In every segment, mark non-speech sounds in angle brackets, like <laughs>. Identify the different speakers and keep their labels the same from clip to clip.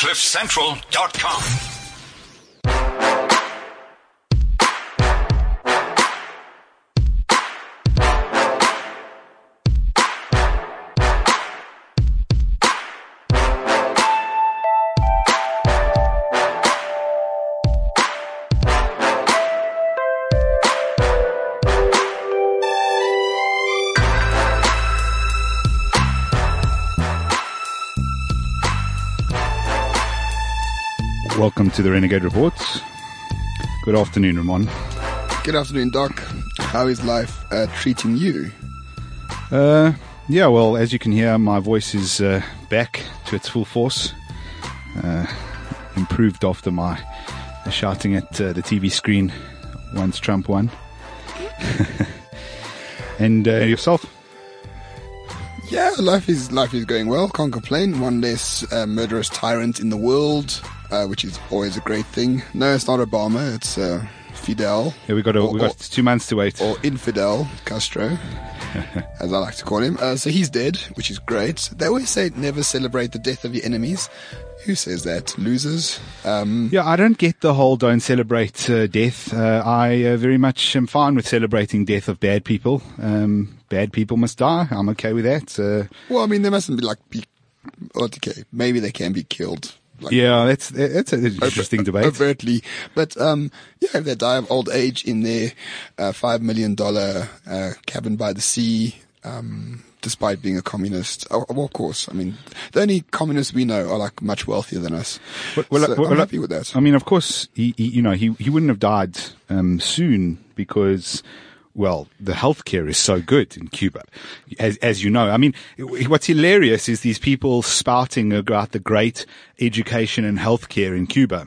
Speaker 1: CliffCentral.com.
Speaker 2: Welcome to the Renegade Reports. Good afternoon, Roman.
Speaker 3: Good afternoon, Doc. How is life uh, treating you?
Speaker 2: Uh, yeah, well, as you can hear, my voice is uh, back to its full force. Uh, improved after my shouting at uh, the TV screen once Trump won. <laughs> and uh, yourself?
Speaker 3: Yeah, life is life is going well. Can't complain. One less uh, murderous tyrant in the world, uh, which is always a great thing. No, it's not Obama. It's uh, Fidel.
Speaker 2: Yeah, we got a,
Speaker 3: Or-
Speaker 2: we got two months to wait.
Speaker 3: or infidel Castro, <laughs> as I like to call him. Uh, so he's dead, which is great. They always say never celebrate the death of your enemies. Who says that? Losers. Um,
Speaker 2: Yeah, I don't get the whole don't celebrate uh, death. Uh, I uh, very much am fine with celebrating death of bad people. Um, bad people must die. I'm okay with that. Uh,
Speaker 3: well, I mean, they mustn't be like be. Okay, maybe they can be killed. Like,
Speaker 2: yeah, that's that's an interesting debate.
Speaker 3: overtly. But um, yeah, they die of old age in their uh, five million dollar uh, cabin by the sea, um, despite being a communist, oh, well, of course. I mean, the only communists we know are like much wealthier than us.
Speaker 2: Well, well,
Speaker 3: so
Speaker 2: well,
Speaker 3: I'm
Speaker 2: well,
Speaker 3: happy with that.
Speaker 2: I mean, of course, he, he you know he he wouldn't have died um, soon because. Well, the healthcare is so good in Cuba, as as you know. I mean, what's hilarious is these people spouting about the great education and healthcare in Cuba.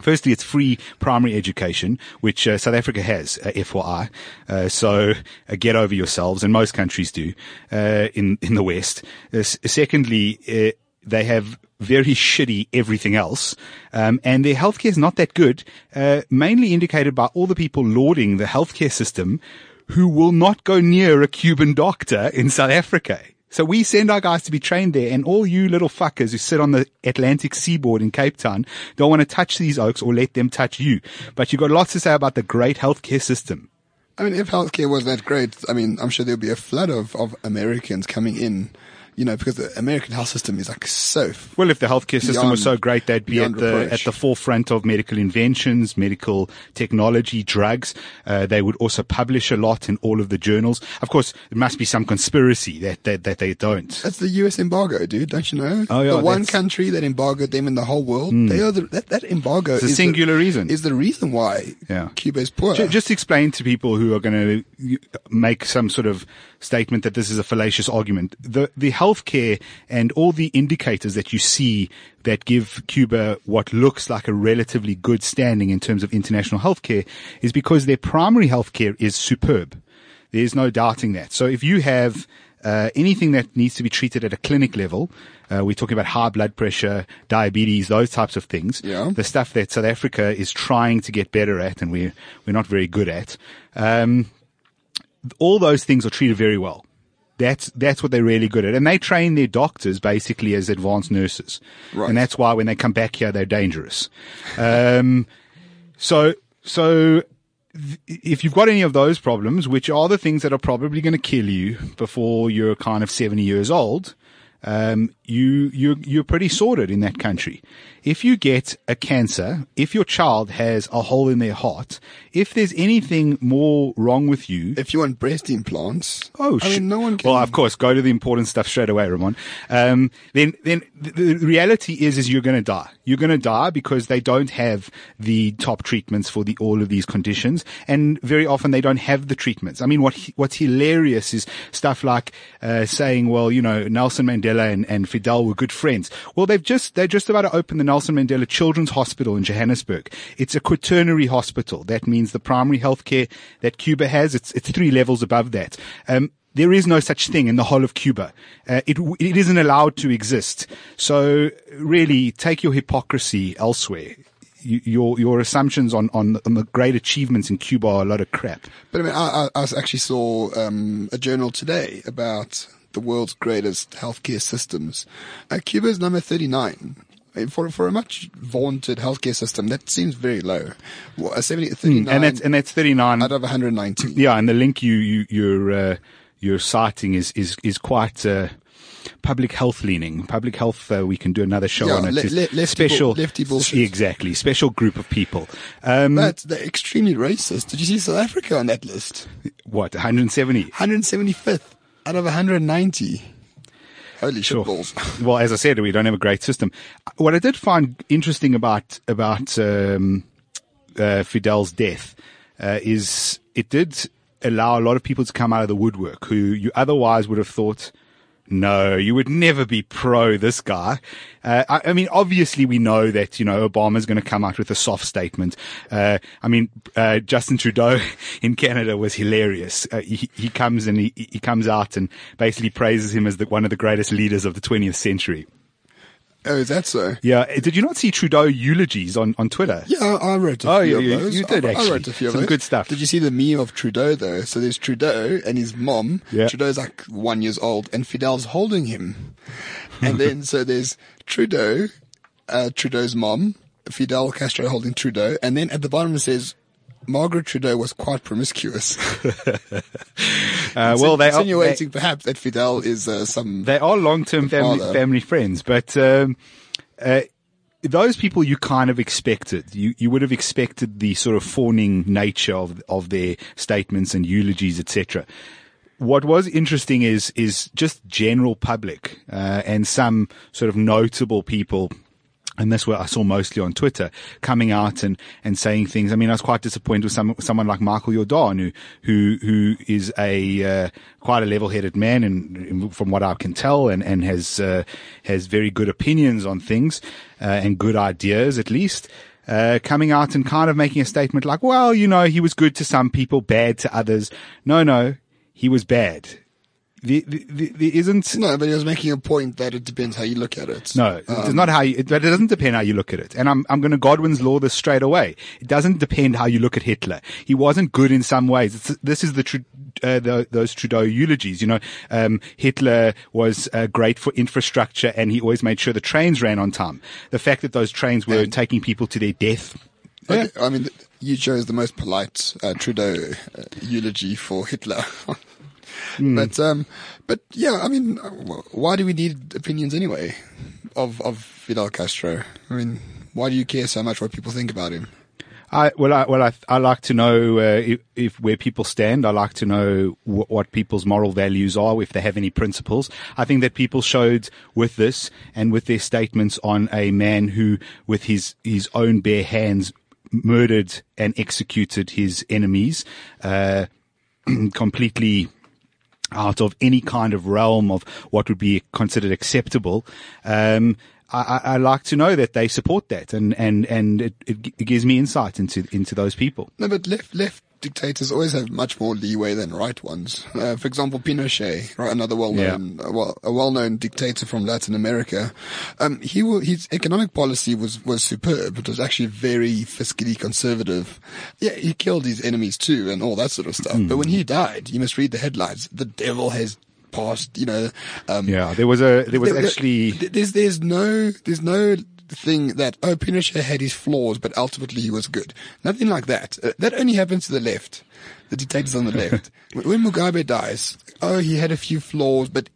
Speaker 2: Firstly, it's free primary education, which uh, South Africa has, uh, FYI. Uh, so uh, get over yourselves, and most countries do uh, in in the West. Uh, secondly, they have very shitty everything else, um, and their healthcare is not that good. Uh, mainly indicated by all the people lauding the healthcare system, who will not go near a Cuban doctor in South Africa. So we send our guys to be trained there, and all you little fuckers who sit on the Atlantic seaboard in Cape Town don't want to touch these oaks or let them touch you. But you've got lots to say about the great healthcare system.
Speaker 3: I mean, if healthcare was that great, I mean, I'm sure there'd be a flood of, of Americans coming in, you know, because the American health system is like so.
Speaker 2: Well, if the healthcare system was so great, they'd be at the
Speaker 3: reproach.
Speaker 2: at the forefront of medical inventions, medical technology, drugs. Uh, they would also publish a lot in all of the journals. Of course, it must be some conspiracy that that, that they don't.
Speaker 3: That's the U.S. embargo, dude. Don't you know?
Speaker 2: Oh, yeah,
Speaker 3: the one country that embargoed them in the whole world. They are the, that, that embargo.
Speaker 2: It's a singular
Speaker 3: the,
Speaker 2: reason.
Speaker 3: Is the reason why
Speaker 2: Yeah.
Speaker 3: Cuba is poor.
Speaker 2: Ju- Just explain to people who are going to make some sort of statement that this is a fallacious argument. The the healthcare and all the indicators that you see that give Cuba what looks like a relatively good standing in terms of international healthcare is because their primary healthcare is superb. There's no doubting that. So if you have uh, anything that needs to be treated at a clinic level, uh, we're talking about high blood pressure, diabetes, those types of things.
Speaker 3: Yeah.
Speaker 2: The stuff that South Africa is trying to get better at, and we're we're not very good at. Um, all those things are treated very well. That's that's what they're really good at, and they train their doctors basically as advanced nurses,
Speaker 3: Right.
Speaker 2: and that's why when they come back here, they're dangerous. Um, so so th- if you've got any of those problems, which are the things that are probably going to kill you before you're kind of 70 years old, um, you, you, you're pretty sorted in that country. If you get a cancer, if your child has a hole in their heart, if there's anything more wrong with you,
Speaker 3: if you want breast implants,
Speaker 2: Oh,
Speaker 3: I
Speaker 2: shit.
Speaker 3: mean, no one can.
Speaker 2: Well, of course, go to the important stuff straight away, Roman. Um, then, then the, the reality is, is you're going to die. You're going to die because they don't have the top treatments for the all of these conditions, and very often they don't have the treatments. I mean, what what's hilarious is stuff like uh, saying, well, you know, Nelson Mandela and, and Fidel were good friends. Well, they've just they're just about to open the Nelson Mandela Children's Hospital in Johannesburg. It's a quaternary hospital. That means the primary healthcare that Cuba has. It's it's three levels above that. Um, there is no such thing in the whole of Cuba. Uh, it, it isn't allowed to exist. So really take your hypocrisy elsewhere. Your, your assumptions on, on, on the great achievements in Cuba are a lot of crap.
Speaker 3: But I mean, I, I actually saw um, a journal today about the world's greatest healthcare systems. Uh, Cuba is number 39 For for a much vaunted healthcare system, that seems very low. Well, a 70, 39
Speaker 2: Hmm, and that's and that's thirty nine.
Speaker 3: out of 190.
Speaker 2: Yeah, and the link you you you're uh, you're citing is is is quite. Uh, Public health leaning, public health. Uh, we can do another show
Speaker 3: Yeah,
Speaker 2: on it.
Speaker 3: le- le-
Speaker 2: special,
Speaker 3: lefty bullshit.
Speaker 2: Exactly, special group of people. Um,
Speaker 3: But they're extremely racist. Did you see South Africa on that list?
Speaker 2: what 170?
Speaker 3: 175th out of 190. Holy
Speaker 2: Sure.
Speaker 3: shitballs. <laughs>
Speaker 2: well, as I said, we don't have a great system. What I did find interesting about about um, uh, Fidel's death uh, is it did allow a lot of people to come out of the woodwork who you otherwise would have thought. No, you would never be pro this guy. Uh, I, I mean, obviously we know that, you know, Obama's going to come out with a soft statement. Uh, I mean, uh, Justin Trudeau <laughs> in Canada was hilarious. Uh, he, he comes and he, he comes out and basically praises him as the, one of the greatest leaders of the 20th century.
Speaker 3: Oh, is that so?
Speaker 2: Yeah. Did you not see Trudeau eulogies on, on Twitter?
Speaker 3: Yeah, I I wrote a
Speaker 2: Oh,
Speaker 3: few
Speaker 2: you-
Speaker 3: of those.
Speaker 2: you did
Speaker 3: I- I
Speaker 2: actually.
Speaker 3: wrote a few of
Speaker 2: Some
Speaker 3: those.
Speaker 2: good stuff.
Speaker 3: Did you see the meme of Trudeau though? So there's Trudeau and his mom.
Speaker 2: Yeah.
Speaker 3: Trudeau's like one years old, and Fidel's holding him. And then so there's Trudeau, uh, Trudeau's mom, Fidel Castro holding Trudeau, and then at the bottom it says. Margaret Trudeau was quite promiscuous. <laughs>
Speaker 2: Uh, well, they are, they,
Speaker 3: insinuating perhaps that Fidel is uh, some.
Speaker 2: they are long-term family, family friends, but, um, uh, those people you kind of expected. You you would have expected the sort of fawning nature of of their statements and eulogies, etc. What was interesting is is just general public uh, and some sort of notable people. And that's what I saw mostly on Twitter, coming out and, and saying things. I mean, I was quite disappointed with some, someone like Michael Jordan, who, who, who is a, uh, quite a level-headed man and from what I can tell and, and has, uh, has very good opinions on things, uh, and good ideas at least. Uh, coming out and kind of making a statement like, well, you know, he was good to some people, bad to others. No, no, he was bad. The, the, the, there isn't,
Speaker 3: No, but he was making a point that it depends how you look at it.
Speaker 2: no, it's not how you, it, but it doesn't depend how you look at it. And I'm, I'm going to Godwin's law this straight away. It doesn't depend how you look at Hitler. He wasn't good in some ways. It's, this is the, uh, the, those Trudeau eulogies. You know, um, Hitler was uh, great for infrastructure and he always made sure the trains ran on time. The fact that those trains were
Speaker 3: And-
Speaker 2: taking people to their death.
Speaker 3: Okay, I mean, you chose the most polite uh, Trudeau uh, eulogy for Hitler. <laughs>
Speaker 2: Hmm.
Speaker 3: But um, but yeah, I mean, why do we need opinions anyway of of Fidel Castro? I mean, why do you care so much what people think about him?
Speaker 2: I well, I well, I, I like to know uh, if, if where people stand. I like to know wh- what people's moral values are, if they have any principles. I think that people showed with this and with their statements on a man who, with his his own bare hands, murdered and executed his enemies, uh, <clears throat> completely out of any kind of realm of what would be considered acceptable. Um, I, I, like to know that they support that, and and and it, it, it gives me insight into into those people.
Speaker 3: No, but left left dictators always have much more leeway than right ones. Uh, for example, Pinochet, right, another well-known, uh, well, a well-known dictator from Latin America. Um, he wa- his economic policy was was superb. It was actually very fiscally conservative. Yeah, he killed his enemies too, and all that sort of stuff. But when he died, you must read the headlines. The devil has passed. You know. Um,
Speaker 2: Yeah, there was a there was
Speaker 3: there-
Speaker 2: actually
Speaker 3: there's there's no there's no thing that oh Pinochet had his flaws but ultimately he was good. Nothing like that. Uh, that only happens to the left. The dictators on the left. When <laughs> when Mugabe dies, oh he had a few flaws but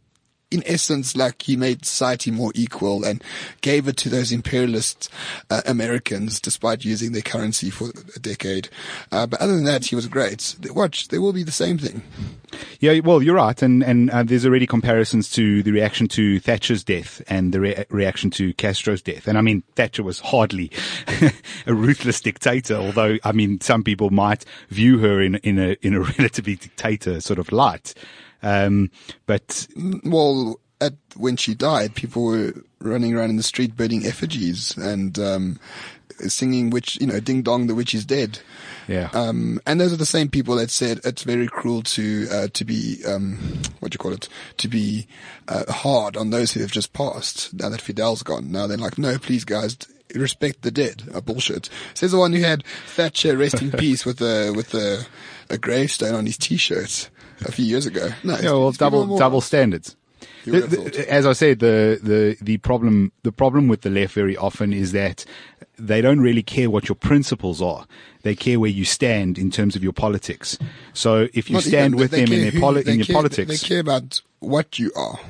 Speaker 3: in essence, like he made society more equal and gave it to those imperialist uh, Americans, despite using their currency for a decade. Uh, but other than that, he was great. Watch, there will be the same thing.
Speaker 2: Yeah, well, you're right, and and uh, there's already comparisons to the reaction to Thatcher's death and the re- reaction to Castro's death. And I mean, Thatcher was hardly <laughs> a ruthless dictator, although I mean, some people might view her in in a in a <laughs> relatively dictator sort of light. Um, but
Speaker 3: well, at when she died, people were running around in the street burning effigies and um, singing "Which you know, "Ding Dong, the witch is dead."
Speaker 2: yeah,
Speaker 3: Um, and those are the same people that said it's very cruel to uh, to be um, what do you call it to be uh, hard on those who have just passed. Now that Fidel's gone, now they're like, no, please, guys. Respect the dead. Uh, bullshit. Says the one who had Thatcher rest in <laughs> peace with a with a, a gravestone on his t-shirt a few years ago. No,
Speaker 2: yeah, well,
Speaker 3: these people are
Speaker 2: double double standards. The- the- as I said, the, the, the problem, the problem with the left very often is that they don't really care what your principles are. They care where you stand in terms of your politics. So if you
Speaker 3: Not
Speaker 2: stand
Speaker 3: even-
Speaker 2: with them in their poli- in your
Speaker 3: care-
Speaker 2: politics.
Speaker 3: They care about what you are.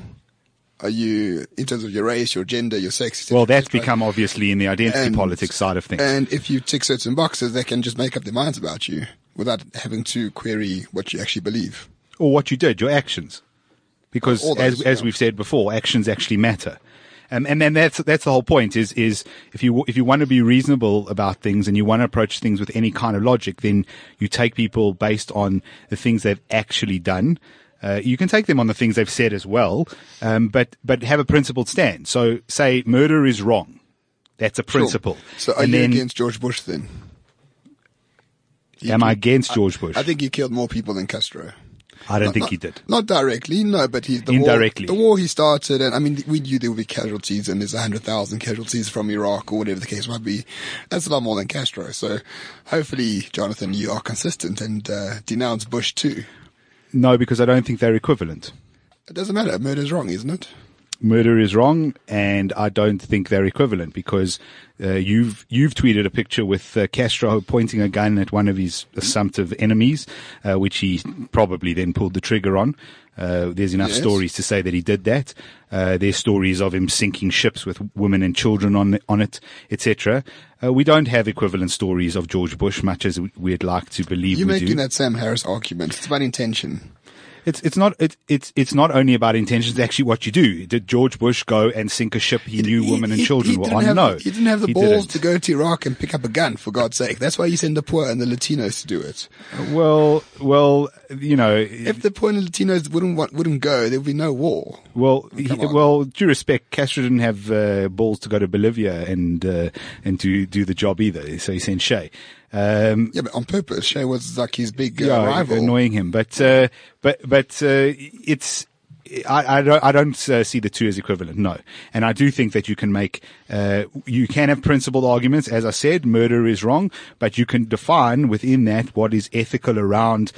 Speaker 3: Are you, in terms of your race, your gender, your sex?
Speaker 2: well, that's become obviously in the identity
Speaker 3: And-
Speaker 2: politics side of things.
Speaker 3: And if you tick certain boxes, they can just make up their minds about you without having to query what you actually believe.
Speaker 2: Or what you did, your actions. Because
Speaker 3: All
Speaker 2: as,
Speaker 3: those,
Speaker 2: as we've said before, actions actually matter. Um, and then that's, that's the whole point is, is if you, if you want to be reasonable about things and you want to approach things with any kind of logic, then you take people based on the things they've actually done. Uh, you can take them on the things they've said as well, um, but, but have a principled stand. So say murder is wrong. That's a principle.
Speaker 3: So are
Speaker 2: and
Speaker 3: you
Speaker 2: then,
Speaker 3: against George Bush then? He
Speaker 2: am I against George Bush?
Speaker 3: I think he killed more people than Castro.
Speaker 2: I don't
Speaker 3: Not-
Speaker 2: think
Speaker 3: not-
Speaker 2: he did.
Speaker 3: Not directly, no, but he the
Speaker 2: Indirectly.
Speaker 3: War, the war he started, and I mean, we knew there would be casualties, and there's hundred thousand casualties from Iraq or whatever the case might be. That's a lot more than Castro. So, hopefully, Jonathan, you are consistent and uh, denounce Bush too.
Speaker 2: No, because I don't think they're equivalent.
Speaker 3: It doesn't matter. Murder's wrong, isn't it?
Speaker 2: Murder is wrong, and I don't think they're equivalent because uh, you've you've tweeted a picture with uh, Castro pointing a gun at one of his assumptive enemies, uh, which he probably then pulled the trigger on. Uh, there's enough
Speaker 3: Yes.
Speaker 2: stories to say that he did that. Uh, there's stories of him sinking ships with women and children on on it, etc. Uh, we don't have equivalent stories of George Bush, much as we'd like to believe
Speaker 3: You're
Speaker 2: we
Speaker 3: making
Speaker 2: do.
Speaker 3: that Sam Harris argument. It's about intention.
Speaker 2: It's it's not it, it's it's not only about intentions. It's actually what you do. Did George Bush go and sink a ship he knew
Speaker 3: He-
Speaker 2: women and
Speaker 3: he-
Speaker 2: children were on?
Speaker 3: have-
Speaker 2: no,
Speaker 3: he didn't have the
Speaker 2: he
Speaker 3: balls
Speaker 2: didn't.
Speaker 3: to go to Iraq and pick up a gun. For God's sake, that's why you send the poor and the Latinos to do it.
Speaker 2: Well, well, you know,
Speaker 3: If the poor and the Latinos wouldn't want, wouldn't go, there would be no war.
Speaker 2: well, well, due respect, Castro didn't have uh, balls to go to Bolivia and uh, and to do the job either. So he sent Che. Um,
Speaker 3: Yeah, but on purpose. Che was like his big uh,
Speaker 2: yeah,
Speaker 3: rival.
Speaker 2: annoying him. But uh, but but uh, it's. I, I don't, I don't uh, see the two as equivalent, no. And I do think that you can make, uh, you can have principled arguments. As I said, murder is wrong, but you can define within that what is ethical around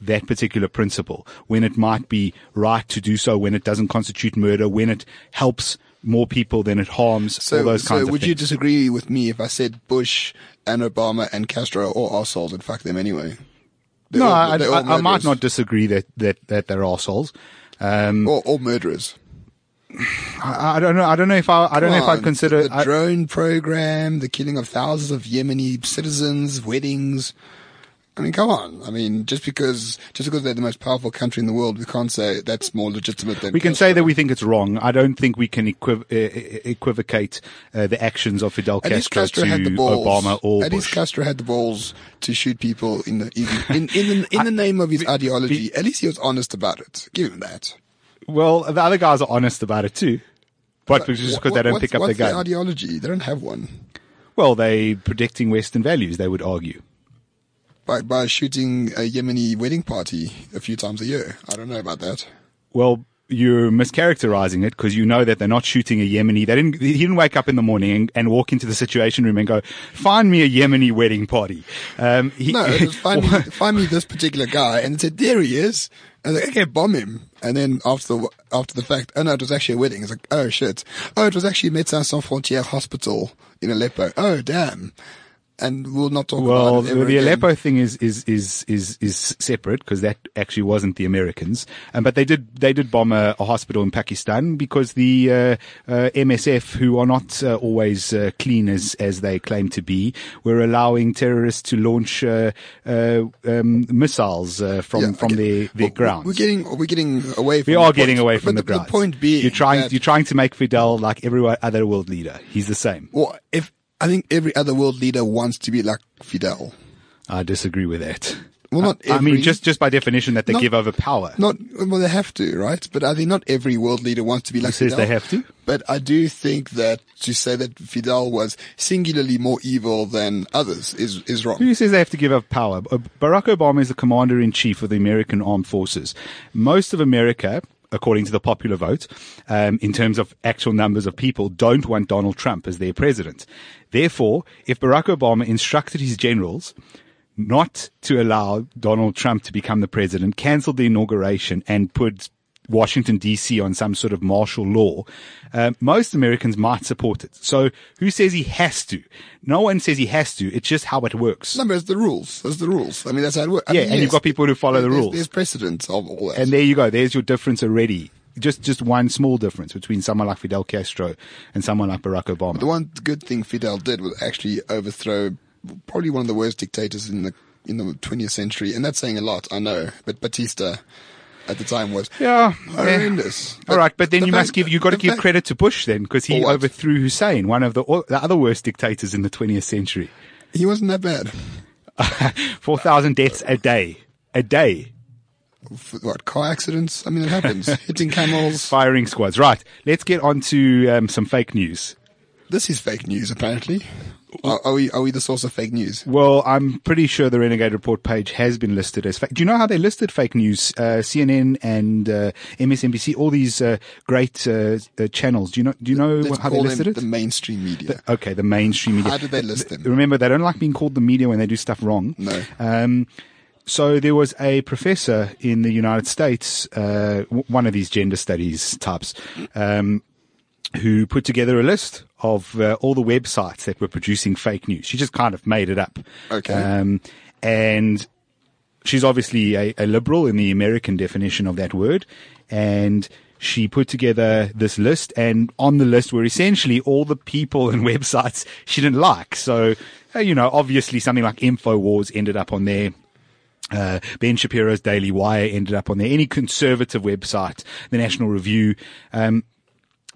Speaker 2: that particular principle, when it might be right to do so, when it doesn't constitute murder, when it helps more people than it harms,
Speaker 3: So,
Speaker 2: all those
Speaker 3: so
Speaker 2: kinds of
Speaker 3: would
Speaker 2: things.
Speaker 3: you disagree with me if I said Bush and Obama and Castro are all assholes and fuck them anyway? They're
Speaker 2: no,
Speaker 3: all-
Speaker 2: I, I, I might not disagree that, that, that they're assholes. Um,
Speaker 3: All, all murderers.
Speaker 2: I, I don't know. I don't know if I, I don't know if
Speaker 3: Come
Speaker 2: I'd
Speaker 3: on,
Speaker 2: consider,
Speaker 3: the
Speaker 2: I-
Speaker 3: drone program, the killing of thousands of Yemeni citizens, weddings. I mean, come on. I mean, just because just because they're the most powerful country in the world, we can't say that's more legitimate than
Speaker 2: We can
Speaker 3: Castro.
Speaker 2: say that we think it's wrong. I don't think we can equiv- uh, equivocate uh, the actions of Fidel Castro,
Speaker 3: Castro
Speaker 2: to
Speaker 3: had the balls.
Speaker 2: Obama or
Speaker 3: At least. Castro had the balls to shoot people in the in in, in, the, in the name of his ideology. At least he was honest about it. Give him that.
Speaker 2: well, the other guys are honest about it too. But just because they don't pick up their
Speaker 3: what's their
Speaker 2: gun.
Speaker 3: ideology? They don't have one.
Speaker 2: well, they predicting Western values, they would argue.
Speaker 3: By by shooting a Yemeni wedding party a few times a year. I don't know about that.
Speaker 2: Well, you're mischaracterizing it because you know that they're not shooting a Yemeni. They didn't. He didn't wake up in the morning and, and walk into the Situation Room and go, "Find me a Yemeni wedding party." Um, he,
Speaker 3: No, <laughs> find me, find me this particular guy, and said there he is. And like, okay, bomb him. And then after the after the fact, oh no, it was actually a wedding. It's like, oh shit, oh it was actually Médecins Sans Frontières Hospital in Aleppo. Oh damn. And we'll not talk
Speaker 2: Well,
Speaker 3: about it
Speaker 2: the,
Speaker 3: ever
Speaker 2: the
Speaker 3: again.
Speaker 2: Aleppo thing is is is is is separate because that actually wasn't the Americans, um, but they did they did bomb a, a hospital in Pakistan because the uh, uh, MSF, who are not uh, always uh, clean as as they claim to be, were allowing terrorists to launch uh, uh, um, missiles uh, from
Speaker 3: Yeah,
Speaker 2: from
Speaker 3: okay.
Speaker 2: their their
Speaker 3: Well,
Speaker 2: grounds.
Speaker 3: We're getting we're getting away. From
Speaker 2: we
Speaker 3: the
Speaker 2: are
Speaker 3: point.
Speaker 2: getting away from
Speaker 3: but
Speaker 2: the grounds.
Speaker 3: The point being,
Speaker 2: you're trying you're trying to make Fidel like every other world leader. He's the same.
Speaker 3: well, if I think every other world leader wants to be like Fidel.
Speaker 2: I disagree with that.
Speaker 3: Well, not
Speaker 2: I, I mean, just just by definition that they
Speaker 3: Not-
Speaker 2: give over power.
Speaker 3: Not well, they have to, right? But I think not every world leader wants to be like
Speaker 2: says
Speaker 3: Fidel.
Speaker 2: they have to?
Speaker 3: But I do think that to say that Fidel was singularly more evil than others is is wrong.
Speaker 2: Who says they have to give up power? Barack Obama is the commander in chief of the American armed forces. Most of America, according to the popular vote, um, in terms of actual numbers of people, don't want Donald Trump as their president. Therefore, if Barack Obama instructed his generals not to allow Donald Trump to become the president, cancelled the inauguration, and put Washington DC on some sort of martial law, uh, most Americans might support it. So who says he has to? No one says he has to. It's just how it works.
Speaker 3: No, but it's the rules. It's the rules. I mean, that's how it works. I
Speaker 2: Yeah,
Speaker 3: mean,
Speaker 2: and you've got people who follow the rules.
Speaker 3: There's precedent of all that.
Speaker 2: And there you go. There's your difference already. Just, just one small difference between someone like Fidel Castro and someone like Barack Obama.
Speaker 3: The one good thing Fidel did was actually overthrow probably one of the worst dictators in the in the 20th century, and that's saying a lot, I know. But Batista at the time was
Speaker 2: Yeah.
Speaker 3: horrendous.
Speaker 2: All right, but then
Speaker 3: the
Speaker 2: you
Speaker 3: fact-
Speaker 2: must give you got to give
Speaker 3: fact-
Speaker 2: credit to Bush then because he overthrew Hussein, one of the, the other worst dictators in the 20th century.
Speaker 3: He wasn't that bad. <laughs>
Speaker 2: Four thousand deaths a day, a day.
Speaker 3: What car accidents? I mean, it happens. <laughs> Hitting camels.
Speaker 2: Firing squads. Right. Let's get on to um, some fake news.
Speaker 3: This is fake news, apparently. Are, are we are we the source of fake news?
Speaker 2: Well, I'm pretty sure the Renegade Report page has been listed as fake. Do you know how they listed fake news? Uh, CNN and uh, MSNBC, all these uh, great uh, uh, channels. Do you know? Do you know
Speaker 3: Let's
Speaker 2: how they listed it?
Speaker 3: the mainstream media.
Speaker 2: Okay, the mainstream media.
Speaker 3: How did they list them?
Speaker 2: Remember, they don't like being called the media when they do stuff wrong.
Speaker 3: No.
Speaker 2: Um, so there was a professor in the United States, uh, w- one of these gender studies types, um, who put together a list of uh, all the websites that were producing fake news. She just kind of made it up.
Speaker 3: Okay.
Speaker 2: Um, and she's obviously a, a liberal in the American definition of that word. And she put together this list and on the list were essentially all the people and <laughs> websites she didn't like. So, uh, you know, obviously something like InfoWars ended up on there. Uh, Ben Shapiro's Daily Wire ended up on there. Any conservative website, the National Review, um,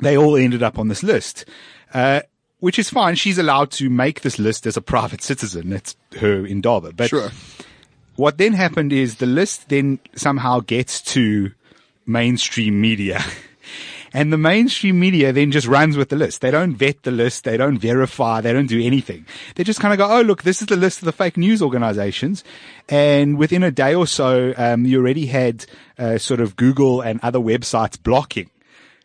Speaker 2: they all ended up on this list. Uh, which is fine. She's allowed to make this list as a private citizen. That's her indaba. But
Speaker 3: Sure.
Speaker 2: what then happened is the list then somehow gets to mainstream media. <laughs> And the mainstream media then just runs with the list. They don't vet the list. They don't verify. They don't do anything. They just kind of go, Oh, look, this is the list of the fake news organizations. And within a day or so, um, you already had, uh, sort of Google and other websites blocking,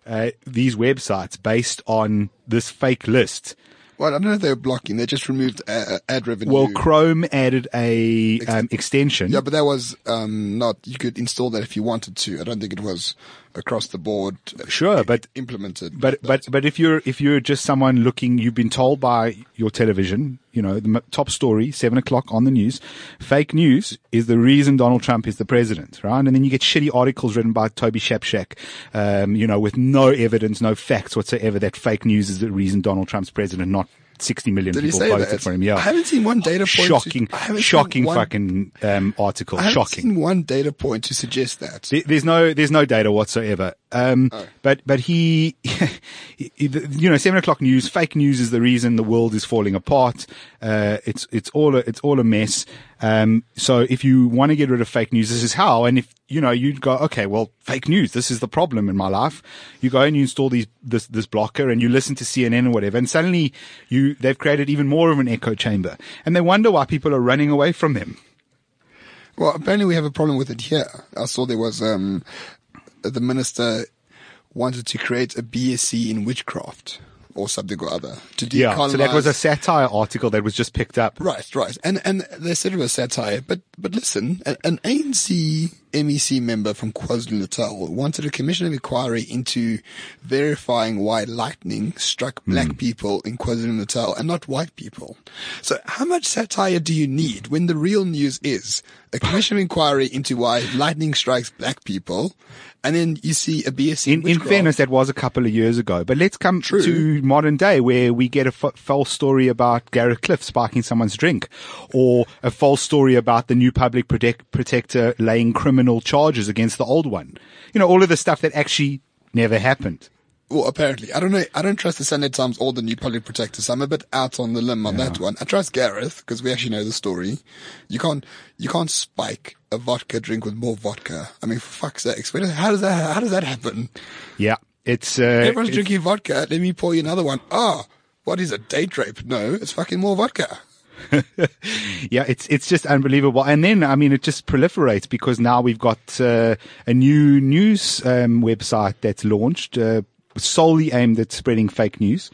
Speaker 2: uh, these websites based on this fake list.
Speaker 3: Well, I don't know if they were blocking. They just removed uh, ad revenue.
Speaker 2: Well, Chrome added a um, extension.
Speaker 3: yeah, but that was um, not. You could install that if you wanted to. I don't think it was across the board. uh,
Speaker 2: Sure, but
Speaker 3: implemented.
Speaker 2: But but but if you're if you're just someone looking, you've been told by your television, you know, the top story, seven o'clock on the news, fake news is the reason Donald Trump is the president, right? And then you get shitty articles written by Toby Shapshak, um, you know, with no evidence, no facts whatsoever that fake news is the reason Donald Trump's president, not 60 million
Speaker 3: Did
Speaker 2: people voted for him. Yeah.
Speaker 3: I haven't seen one data point.
Speaker 2: Shocking,
Speaker 3: I
Speaker 2: shocking
Speaker 3: one-
Speaker 2: fucking um, article.
Speaker 3: I haven't
Speaker 2: Shocking.
Speaker 3: seen one data point to suggest that.
Speaker 2: There- There's no, there's no data whatsoever. Um,
Speaker 3: Oh.
Speaker 2: but, but he, <laughs> you know, seven o'clock news, fake news is the reason the world is falling apart. Uh, it's, it's all a, it's all a mess. Um, so if you want to get rid of fake news, this is how. And if, you know, you'd go, okay, well, fake news, this is the problem in my life. You go and you install these, this, this blocker and you listen to CNN or whatever. And suddenly you, they've created even more of an echo chamber and they wonder why people are running away from them.
Speaker 3: Well, apparently we have a problem with it here. I saw there was um, Uh, the minister wanted to create a BSc in witchcraft or something or other to
Speaker 2: Yeah. So that was a satire article that was just picked up.
Speaker 3: Right, right. And and they said it was satire, but but listen, an, an ANC MEC member from KwaZulu Natal wanted a commission of inquiry into verifying why lightning struck hmm. black people in KwaZulu Natal and not white people. So how much satire do you need when the real news is a commission of inquiry into why lightning strikes black people, and then you see a BSc
Speaker 2: In, in fairness, that was a couple of years ago. But let's come
Speaker 3: True.
Speaker 2: to modern day where we get a f- false story about Gareth Cliff sparking someone's drink or a false story about the new public protect- protector laying criminal charges against the old one. You know, all of the stuff that actually never happened.
Speaker 3: Well, apparently, I don't know. I don't trust the Sunday Times or the new public protector. So I'm a bit out on the limb on that one. I trust Gareth because we actually know the story. You can't, you can't spike a vodka drink with more vodka. I mean, for fuck's does, how does that, how does that happen?
Speaker 2: Yeah. It's, uh,
Speaker 3: Everyone's
Speaker 2: it's-
Speaker 3: drinking vodka. Let me pour you another one. Ah, what is a date rape? No, it's fucking more vodka. <laughs>
Speaker 2: yeah, it's it's just unbelievable. And then, I mean, it just proliferates because now we've got uh, a new news um, website that's launched uh, solely aimed at spreading fake news.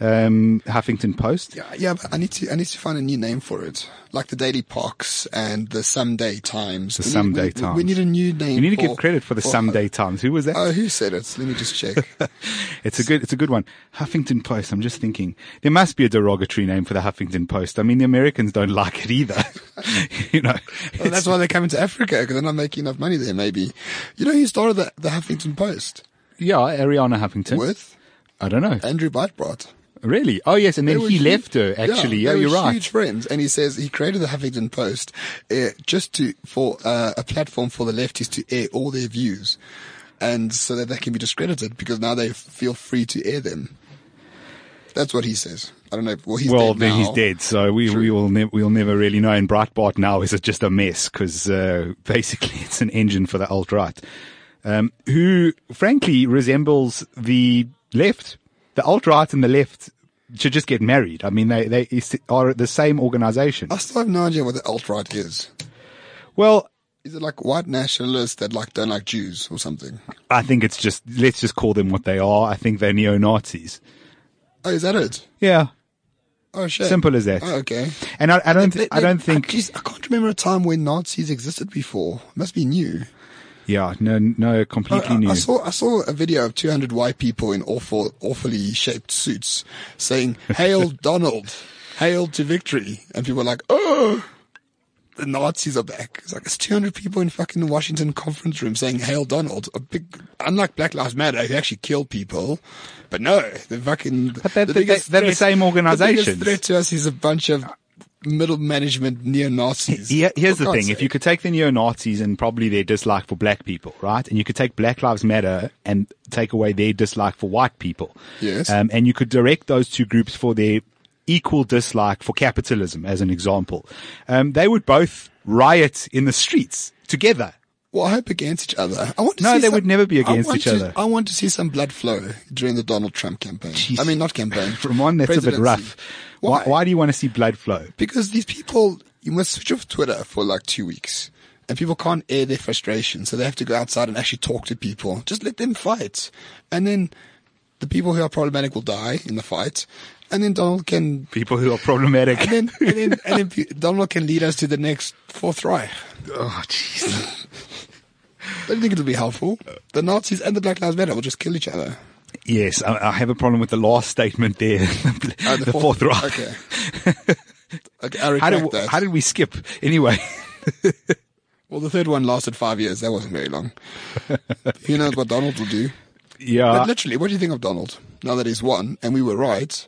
Speaker 2: Um, Huffington Post.
Speaker 3: Yeah, yeah, but I need to I need to find a new name for it, like the Daily Pox and the Someday Times.
Speaker 2: The
Speaker 3: We need-
Speaker 2: Someday
Speaker 3: we- we-
Speaker 2: Times.
Speaker 3: We need a new name.
Speaker 2: You need to
Speaker 3: for-
Speaker 2: give credit for the Someday Times. Who was that?
Speaker 3: Oh, who said it? Let me just check. <laughs>
Speaker 2: It's a good, it's a good one. Huffington Post. I'm just thinking there must be a derogatory name for the Huffington Post. I mean, the Americans don't <laughs> like it either. <laughs> you know,
Speaker 3: well, that's why they're coming to Africa because they're not making enough money there. Maybe you know who started the, the Huffington Post
Speaker 2: yeah, Arianna Huffington.
Speaker 3: with
Speaker 2: I don't know.
Speaker 3: Andrew Breitbart.
Speaker 2: Really? Oh yes, and then he
Speaker 3: hu-
Speaker 2: left her. Actually, yeah,
Speaker 3: they
Speaker 2: you're right.
Speaker 3: Huge friends, and he says he created the Huffington Post uh, just to for uh, a platform for the lefties to air all their views, and so that they can be discredited because now they feel free to air them. That's what he says. I don't know. Well, he's
Speaker 2: well,
Speaker 3: dead
Speaker 2: then he's dead, so we we will ne- we'll never really know. And Breitbart now is just a mess because uh, <laughs> basically it's an engine for the alt right, um, who frankly resembles the left. The alt right and the left should just get married. I mean, they they are the same organization.
Speaker 3: I still have no idea what the alt right is.
Speaker 2: Well,
Speaker 3: Is it like white nationalists that like don't like Jews or something?
Speaker 2: I think it's just let's just call them what they are. I think they're neo Nazis.
Speaker 3: Oh, is that it?
Speaker 2: Yeah,
Speaker 3: Oh, shit.
Speaker 2: simple as that.
Speaker 3: Oh, okay.
Speaker 2: And I, I don't th-
Speaker 3: They-
Speaker 2: I don't think.
Speaker 3: geez, I can't remember a time when Nazis existed before. It must be new.
Speaker 2: Yeah, no, no, completely
Speaker 3: I-
Speaker 2: new.
Speaker 3: I saw I saw a video of 200 white people in awful, awfully shaped suits saying "Hail <laughs> Donald, hail to victory," and people were like, "Oh, the Nazis are back." It's like it's 200 people in fucking Washington conference room saying "Hail Donald." A big, unlike Black Lives Matter, who actually killed people, but no, the fucking.
Speaker 2: But they're-
Speaker 3: the
Speaker 2: they're-
Speaker 3: biggest
Speaker 2: they're the
Speaker 3: threat-
Speaker 2: same
Speaker 3: The biggest threat to us is a bunch of middle management neo Nazis.
Speaker 2: Here- here's the thing: if you could take the neo Nazis and probably their dislike for black people, right, and you could take Black Lives Matter and take away their dislike for white people,
Speaker 3: Yes.
Speaker 2: um, and you could direct those two groups for their equal dislike for capitalism, as an example, um, they would both riot in the streets together.
Speaker 3: Well, I hope against each other. I want to
Speaker 2: No,
Speaker 3: see
Speaker 2: they
Speaker 3: some-
Speaker 2: would never be against each
Speaker 3: to-
Speaker 2: other.
Speaker 3: I want to see some blood flow during the Donald Trump campaign.
Speaker 2: Jeez.
Speaker 3: I mean, not campaign. <laughs>
Speaker 2: Roman, that's a bit
Speaker 3: presidency.
Speaker 2: rough. Why?
Speaker 3: Why?
Speaker 2: why do you want to see blood flow?
Speaker 3: Because these people, you must switch off Twitter for like two weeks. And people can't air their frustration, so they have to go outside and actually talk to people. Just let them fight. And then the people who are problematic will die in the fight. And then Donald can,
Speaker 2: People who are problematic.
Speaker 3: and then, and then, <laughs> and then Donald can lead us to the next Fourth Reich.
Speaker 2: oh, jeez. <laughs>
Speaker 3: Don't you think it'll be helpful? The Nazis and the Black Lives Matter will just kill each other.
Speaker 2: Yes, I, I have a problem with the last statement there.
Speaker 3: Uh, <laughs>
Speaker 2: the, fourth, Reich.
Speaker 3: Okay. okay, I <laughs>
Speaker 2: How did,
Speaker 3: that.
Speaker 2: how did we skip? Anyway. <laughs>
Speaker 3: well, the third one lasted five years. That wasn't very long. Who knows what Donald will do?
Speaker 2: Yeah.
Speaker 3: but literally, what do you think of Donald now that he's won and we were right?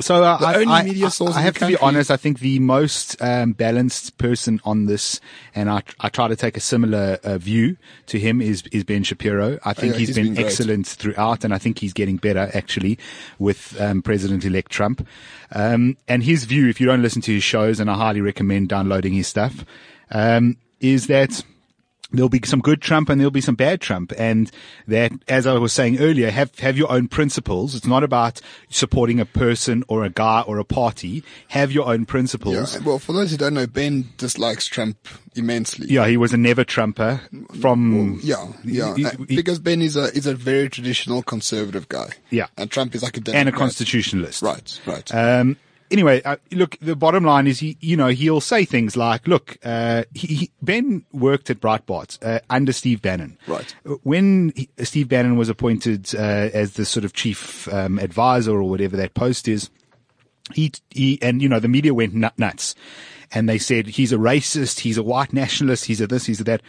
Speaker 2: So uh, I,
Speaker 3: only
Speaker 2: I-
Speaker 3: media
Speaker 2: I-
Speaker 3: source
Speaker 2: I
Speaker 3: in
Speaker 2: have to be honest. I think the most um, balanced person on this, and I, I try to take a similar uh, view to him, is is Ben Shapiro. I think
Speaker 3: yeah,
Speaker 2: he's
Speaker 3: he's
Speaker 2: been,
Speaker 3: been
Speaker 2: excellent throughout, and I think he's getting better actually with um, President-elect Trump. Um, and his view, if you don't listen to his shows, and I highly recommend downloading his stuff, um, is that there'll be some good Trump and there'll be some bad Trump. And that, as I was saying earlier, have, have your own principles. It's not about supporting a person or a guy or a party. Have your own principles. Yeah.
Speaker 3: Well, for those who don't know, Ben dislikes Trump immensely.
Speaker 2: Yeah, he was a never Trumper from.
Speaker 3: Yeah, yeah.
Speaker 2: He-
Speaker 3: Uh,
Speaker 2: he-
Speaker 3: because Ben is a is a very traditional conservative guy.
Speaker 2: Yeah.
Speaker 3: and Trump is like a Democrat.
Speaker 2: and a constitutionalist.
Speaker 3: Right, right.
Speaker 2: Um, anyway, uh, look, the bottom line is he, you know, he'll say things like, look, uh, he, he, Ben worked at Breitbart, uh, under Steve Bannon.
Speaker 3: Right.
Speaker 2: When he, Steve Bannon was appointed, uh, as the sort of chief, um, advisor or whatever that post is, he, he, and you know, the media went nut, nuts and they said he's a racist, he's a white nationalist, he's a this, he's a that.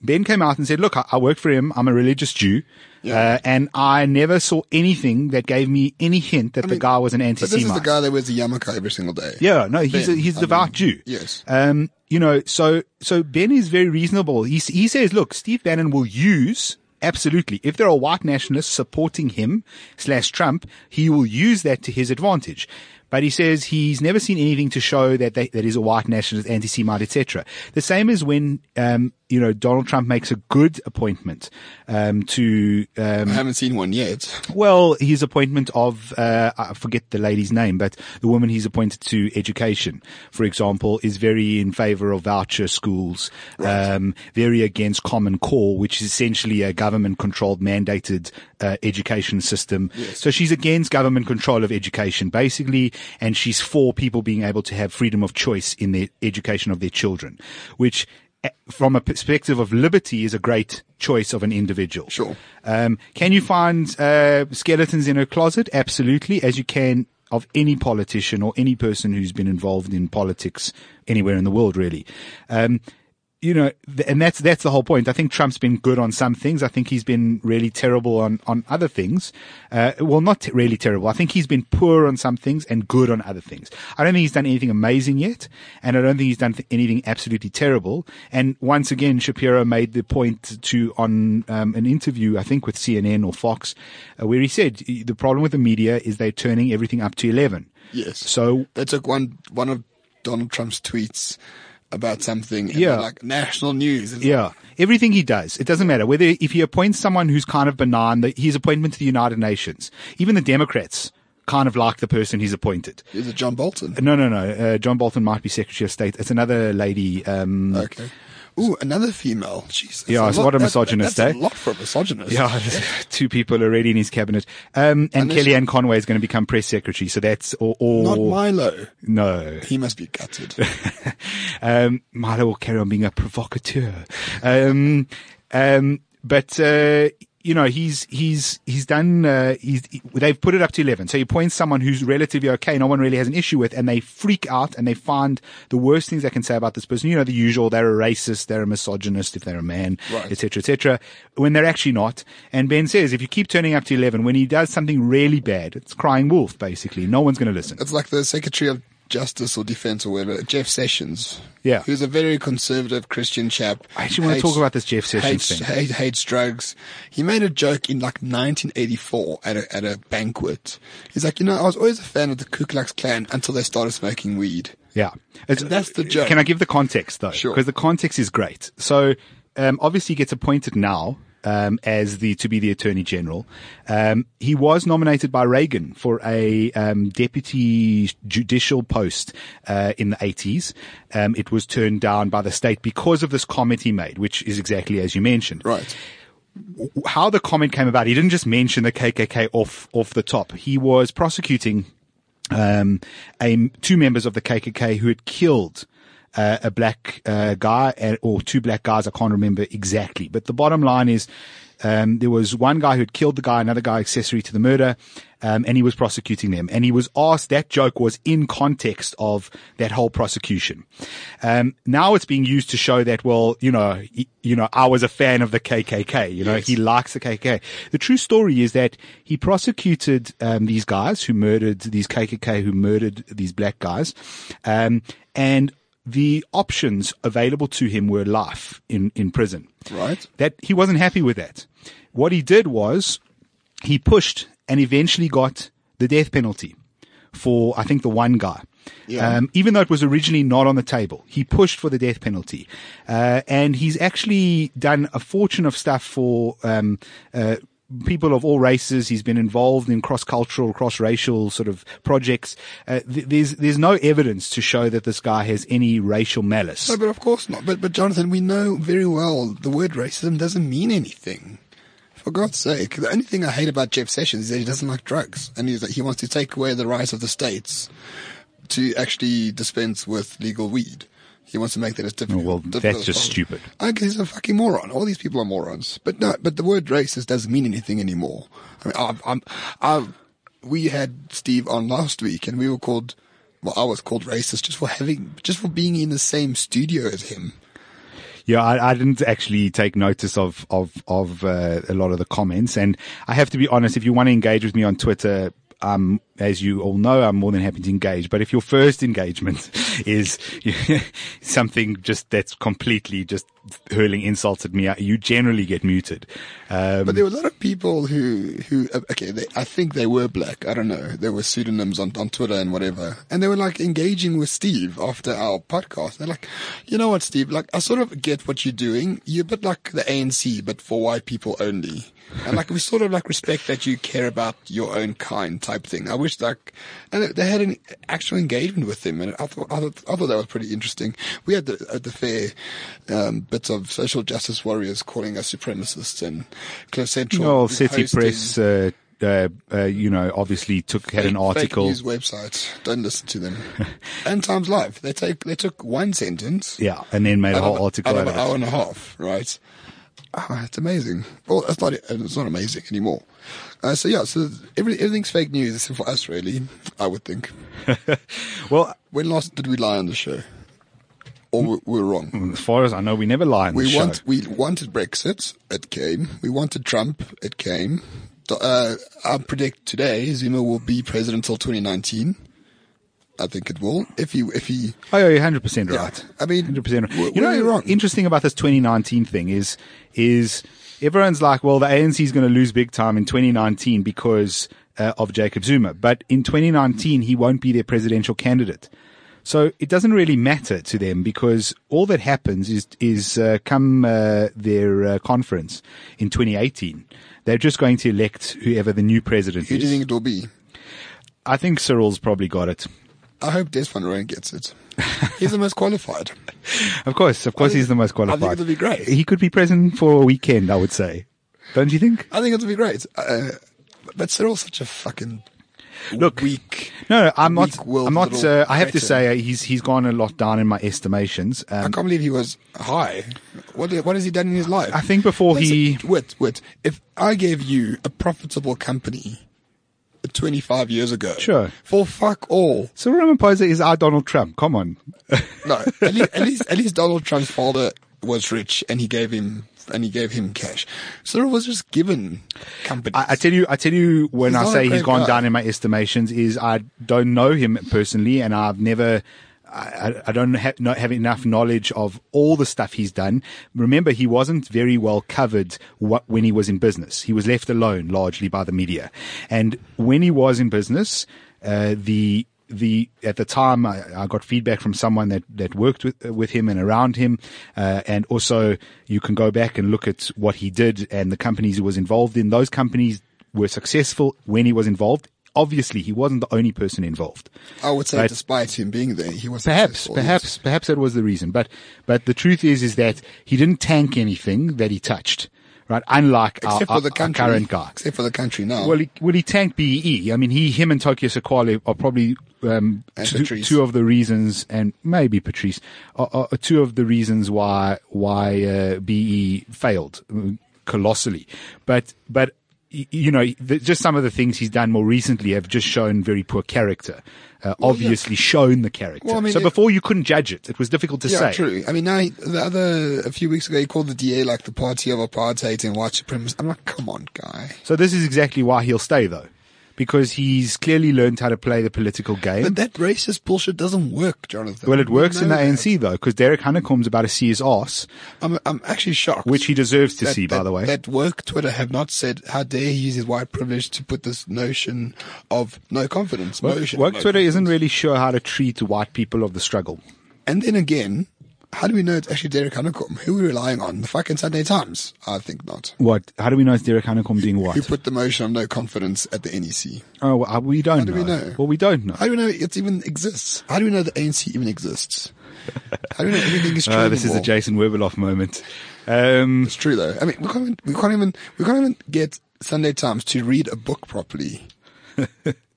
Speaker 2: Ben came out and said, look, I, I work for him. I'm a religious Jew. Uh, and I never saw anything that gave me any hint that the
Speaker 3: mean,
Speaker 2: guy was an
Speaker 3: but this is
Speaker 2: anti-Semite.
Speaker 3: the guy that wears a yarmulke every single day.
Speaker 2: Yeah, no, he's a, he's a
Speaker 3: I
Speaker 2: devout
Speaker 3: mean,
Speaker 2: Jew.
Speaker 3: yes.
Speaker 2: Um, you know, so so Ben is very reasonable. He he says, look, Steve Bannon will use absolutely if there are white nationalists supporting him slash Trump, he will use that to his advantage. But he says he's never seen anything to show that they, that he's a white nationalist, anti-Semite, etc. The same as when um, you know, Donald Trump makes a good appointment um, to um,
Speaker 3: I haven't seen one yet.
Speaker 2: well, his appointment of, uh, I forget the lady's name, but the woman he's appointed to education, for example, is very in favor of voucher schools, um, very against Common Core, which is essentially a government controlled mandated, uh, education system. So she's against government control of education, basically, and she's for people being able to have freedom of choice in the education of their children, which eh, from a perspective of liberty is a great choice of an individual.
Speaker 3: Sure.
Speaker 2: Um, can you find uh, skeletons in her closet? Absolutely, as you can of any politician or any person who's been involved in politics anywhere in the world, really. Um, you know, and that's that's the whole point. I think Trump's been good on some things. I think he's been really terrible on on other things. Uh, well, not t- really terrible. I think he's been poor on some things and good on other things. I don't think he's done anything amazing yet, and I don't think he's done th- anything absolutely terrible. And once again, Shapiro made the point to on um, an interview, I think with CNN or Fox, uh, where he said the problem with the media is they're turning everything up to eleven.
Speaker 3: Yes.
Speaker 2: So
Speaker 3: They took one one of Donald Trump's tweets about something.
Speaker 2: Yeah.
Speaker 3: like national news.
Speaker 2: Yeah. Everything he does, it doesn't matter whether if he appoints someone who's kind of benign, that his appointment to the United Nations, even the Democrats kind of like the person he's appointed.
Speaker 3: Is it John Bolton?
Speaker 2: No, no, no. Uh, John Bolton might be Secretary of State. It's another lady. Um,
Speaker 3: Okay. Ooh, another female. Jesus.
Speaker 2: Yeah,
Speaker 3: That's
Speaker 2: so what a
Speaker 3: that-
Speaker 2: misogynist,
Speaker 3: that's
Speaker 2: eh?
Speaker 3: a lot for a misogynist.
Speaker 2: yeah, <laughs> two people already in his cabinet. Um, and
Speaker 3: Unless-
Speaker 2: Kellyanne Conway is going to become press secretary. So that's or, or
Speaker 3: Not Milo.
Speaker 2: no.
Speaker 3: He must be gutted. <laughs>
Speaker 2: Um, Milo will carry on being a provocateur. Um, um, but, uh, you know, he's, he's, he's done, uh, he's, he- they've put it up to 11. So he appoints someone who's relatively okay, no one really has an issue with, and they freak out and they find the worst things they can say about this person. You know, the usual, they're a racist, they're a misogynist if they're a man,
Speaker 3: Right.
Speaker 2: et cetera, et cetera, when they're actually not. And Ben says, if you keep turning up to 11, when he does something really bad, it's crying wolf, basically. No one's going to listen.
Speaker 3: it's like the Secretary of Justice or Defense or whatever, Jeff Sessions.
Speaker 2: Yeah.
Speaker 3: Who's a very conservative Christian chap.
Speaker 2: I actually want to talk about this Jeff Sessions
Speaker 3: hates,
Speaker 2: thing.
Speaker 3: hate, hates drugs. He made a joke in like 1984 at a, at a banquet. He's like, you know, I was always a fan of the Ku Klux Klan until they started smoking weed.
Speaker 2: Yeah.
Speaker 3: That's the joke.
Speaker 2: Can I give the context though?
Speaker 3: Sure.
Speaker 2: Because the context is great. So, um, obviously he gets appointed now. Um, as the to be the attorney general, um, he was nominated by Reagan for a um, deputy judicial post uh, in the 80s. Um, it was turned down by the state because of this comment he made, which is exactly as you mentioned
Speaker 3: Right.
Speaker 2: how the comment came about. He didn't just mention the KKK off off the top. He was prosecuting um, a, two members of the KKK who had killed uh, a black uh, guy and, or two black guys. I can't remember exactly, but the bottom line is. Um, there was one guy who had killed the guy, another guy accessory to the murder, um, and he was prosecuting them. And he was asked, that joke was in context of that whole prosecution. Um, now it's being used to show that, well, you know, he, you know, I was a fan of the KKK, you know, he likes the KKK. The true story is that he prosecuted, um, these guys who murdered, these KKK who murdered these black guys, um, and the options available to him were life in, in prison.
Speaker 3: Right.
Speaker 2: That he wasn't happy with that. What he did was he pushed and eventually got the death penalty for, I think, the one guy.
Speaker 3: Yeah.
Speaker 2: Um, even though it was originally not on the table, he pushed for the death penalty. Uh, and he's actually done a fortune of stuff for, um, uh, people of all races. He's been involved in cross-cultural, cross-racial sort of projects. Uh, th- there's, there's no evidence to show that this guy has any racial malice.
Speaker 3: No, but of course not. But, but Jonathan, we know very well the word racism doesn't mean anything. For God's sake, the only thing I hate about Jeff Sessions is that he doesn't like drugs, and he's, that he wants to take away the rights of the states to actually dispense with legal weed. He wants to make that as difficult.
Speaker 2: well,
Speaker 3: difficult
Speaker 2: that's
Speaker 3: as
Speaker 2: just
Speaker 3: possible.
Speaker 2: stupid.
Speaker 3: I guess he's a fucking moron. All these people are morons. But no, but the word racist doesn't mean anything anymore. I mean, I'm, I'm, I've, we had Steve on last week, and we were called. Well, I was called racist just for having, just for being in the same studio as him.
Speaker 2: Yeah, I, I didn't actually take notice of of of uh, a lot of the comments, and I have to be honest. If you want to engage with me on Twitter, um, as you all know, I'm more than happy to engage. But if your first engagement <laughs> is <laughs> something just that's completely just hurling insults at me, you generally get muted. Um,
Speaker 3: But there were a lot of people who, who, uh, okay, they, I think they were black. I don't know. There were pseudonyms on, on Twitter and whatever. And they were like engaging with Steve after our podcast. They're like, you know what, Steve? Like, I sort of get what you're doing. You're a bit like the ANC, but for white people only. And like, we sort of like respect that you care about your own kind type thing. I wish like, and they had an actual engagement with him. And I thought, I thought, I thought that was pretty interesting. We had the, at the fair, um, bits of social justice warriors calling us supremacists and Cliff Central.
Speaker 2: well, City Press, uh, uh, uh, you know, obviously took had an article.
Speaker 3: Fake news website. Don't listen to them. <laughs> and Times Live. They take they took one sentence.
Speaker 2: Yeah, and then made a whole article
Speaker 3: out of an hour and a half. Right. Ah, it's amazing. Well, it's not. It's not amazing anymore. Uh, so yeah. So every, everything's fake news except for us, really. I would think. <laughs>
Speaker 2: Well,
Speaker 3: When last did we lie on the show? Or we, we were wrong.
Speaker 2: as far as I know, we never lie on the
Speaker 3: We
Speaker 2: show.
Speaker 3: we wanted Brexit. It came. We wanted Trump. It came. Uh, I predict today Zuma will be president until 2019. I think it will. If he if he
Speaker 2: Oh, yeah, you're hundred percent
Speaker 3: Yeah.
Speaker 2: right.
Speaker 3: I mean,
Speaker 2: hundred percent.
Speaker 3: w-
Speaker 2: You know,
Speaker 3: we're wrong.
Speaker 2: interesting about this 2019 thing is is everyone's like, well, the ANC is going to lose big time in 2019 because uh, of Jacob Zuma, but in 2019 he won't be their presidential candidate. So it doesn't really matter to them because all that happens is is uh, come uh, their uh, conference in 2018, they're just going to elect whoever the new president is.
Speaker 3: who do you think it will be?
Speaker 2: I think Cyril's probably got it.
Speaker 3: I hope Des Van Rooyen gets it. He's the most qualified. <laughs>
Speaker 2: Of course, of course,
Speaker 3: think-
Speaker 2: he's the most qualified.
Speaker 3: I think it'll be great.
Speaker 2: He could be present for a weekend, I would say. Don't you think?
Speaker 3: I think it'll be great. Uh, but Cyril's such a fucking
Speaker 2: Look,
Speaker 3: weak.
Speaker 2: No, no I'm not. I'm not. Uh, I have to say, uh, he's he's gone a lot down in my estimations.
Speaker 3: I
Speaker 2: Um,
Speaker 3: can't believe he was high. What what has he done in his life?
Speaker 2: I think before he-
Speaker 3: Listen, wait wait. If I gave you a profitable company 25 years ago,
Speaker 2: Sure.
Speaker 3: for fuck all.
Speaker 2: Cyril Ramaphosa is our Donald Trump. Come on.
Speaker 3: No, <laughs> at least, at least at least Donald Trump's father was rich and he gave him and he gave him cash. Cyril was just given companies.
Speaker 2: I, I tell you, I tell you, when
Speaker 3: He's
Speaker 2: I say he's gone
Speaker 3: guy.
Speaker 2: down in my estimations, is I don't know him personally, and I've never. I, I- don't have, not have enough knowledge of all the stuff he's done. Remember, he wasn't very well covered what, when he was in business. He was left alone largely by the media. And when he was in business, uh, the the at the time I, I got feedback from someone that that worked with with him and around him, uh, and also you can go back and look at what he did and the companies he was involved in. Those companies were successful when he was involved. Obviously, he wasn't the only person involved.
Speaker 3: I would say,
Speaker 2: But-
Speaker 3: despite him being there, he was
Speaker 2: Perhaps, perhaps,
Speaker 3: yes.
Speaker 2: perhaps that was the reason. But, but the truth is, is that he didn't tank anything that he touched, right? Unlike our,
Speaker 3: except
Speaker 2: our-
Speaker 3: for the country.
Speaker 2: current guy.
Speaker 3: Except for the country now.
Speaker 2: Well, he, well, he tanked BEE. I mean, he, him and Tokyo Sexwale are probably um, two, two of the reasons, and maybe Patrice, are, are, two of the reasons why why uh, BE failed uh, colossally. But but you know, just some of the things he's done more recently have just shown very poor character. Uh, obviously, shown the character.
Speaker 3: Well, I mean,
Speaker 2: so
Speaker 3: it-
Speaker 2: before you couldn't judge it. It was difficult to
Speaker 3: yeah,
Speaker 2: say.
Speaker 3: true. I mean, now he- the other a few weeks ago, he called the DA like the party of apartheid and white supremacy. I'm like, come on, guy.
Speaker 2: So this is exactly why he'll stay, though, because he's clearly learned how to play the political game.
Speaker 3: But that racist bullshit doesn't work, Jonathan.
Speaker 2: Well, it works in the
Speaker 3: that.
Speaker 2: ANC though, because Derek Hanekom's about to see his ass,
Speaker 3: I'm, I'm actually shocked.
Speaker 2: which he deserves to
Speaker 3: that-
Speaker 2: see, by the way.
Speaker 3: That work Twitter have not said, how dare he use his white privilege to put this notion of no confidence.
Speaker 2: Work
Speaker 3: no
Speaker 2: Twitter isn't really sure how to treat white people of the struggle.
Speaker 3: And then again, how do we know it's actually Derek Hanekom? Who are we relying on? The fucking Sunday Times? I think not.
Speaker 2: What? How do we know it's Derek Hanekom doing what?
Speaker 3: Who put the motion of no confidence at the NEC?
Speaker 2: Oh, well, we don't
Speaker 3: How do
Speaker 2: know.
Speaker 3: we know?
Speaker 2: Well, we don't know.
Speaker 3: How do we know it even exists? How do we know the ANC even exists? How do we know everything is true? <laughs>
Speaker 2: Uh, this is a
Speaker 3: anymore?
Speaker 2: Jason Werbeloff moment. Um,
Speaker 3: It's true though. I mean, we can't even, we can't even, we can't even get Sunday Times to read a book properly. <laughs>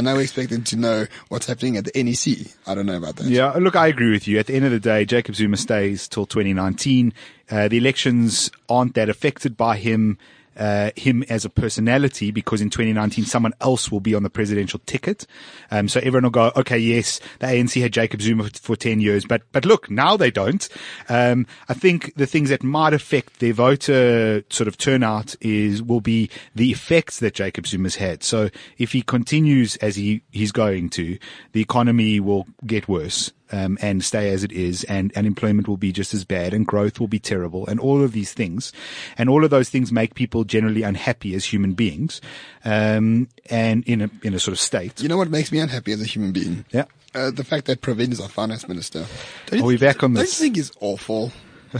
Speaker 3: and now expect them to know what's happening at the NEC. I don't know about that.
Speaker 2: yeah, look, I agree with you. At the end of the day, Jacob Zuma stays till 2019. Uh, the elections aren't that affected by him. Uh, him as a personality because in 2019 someone else will be on the presidential ticket. Um, so everyone will go, okay, yes, the ANC had Jacob Zuma for, for 10 years, but, but look, now they don't. Um, I think the things that might affect their voter sort of turnout is, will be the effects that Jacob Zuma's had. So if he continues as he, he's going to, the economy will get worse um, and stay as it is, and unemployment will be just as bad, and growth will be terrible, and all of these things, and all of those things make people generally unhappy as human beings, um, and in a in a sort of state.
Speaker 3: You know what makes me unhappy as a human being?
Speaker 2: Yeah.
Speaker 3: Uh, the fact that Pravin is our finance minister. Don't
Speaker 2: Are we back on
Speaker 3: don't
Speaker 2: this?
Speaker 3: you think he's awful?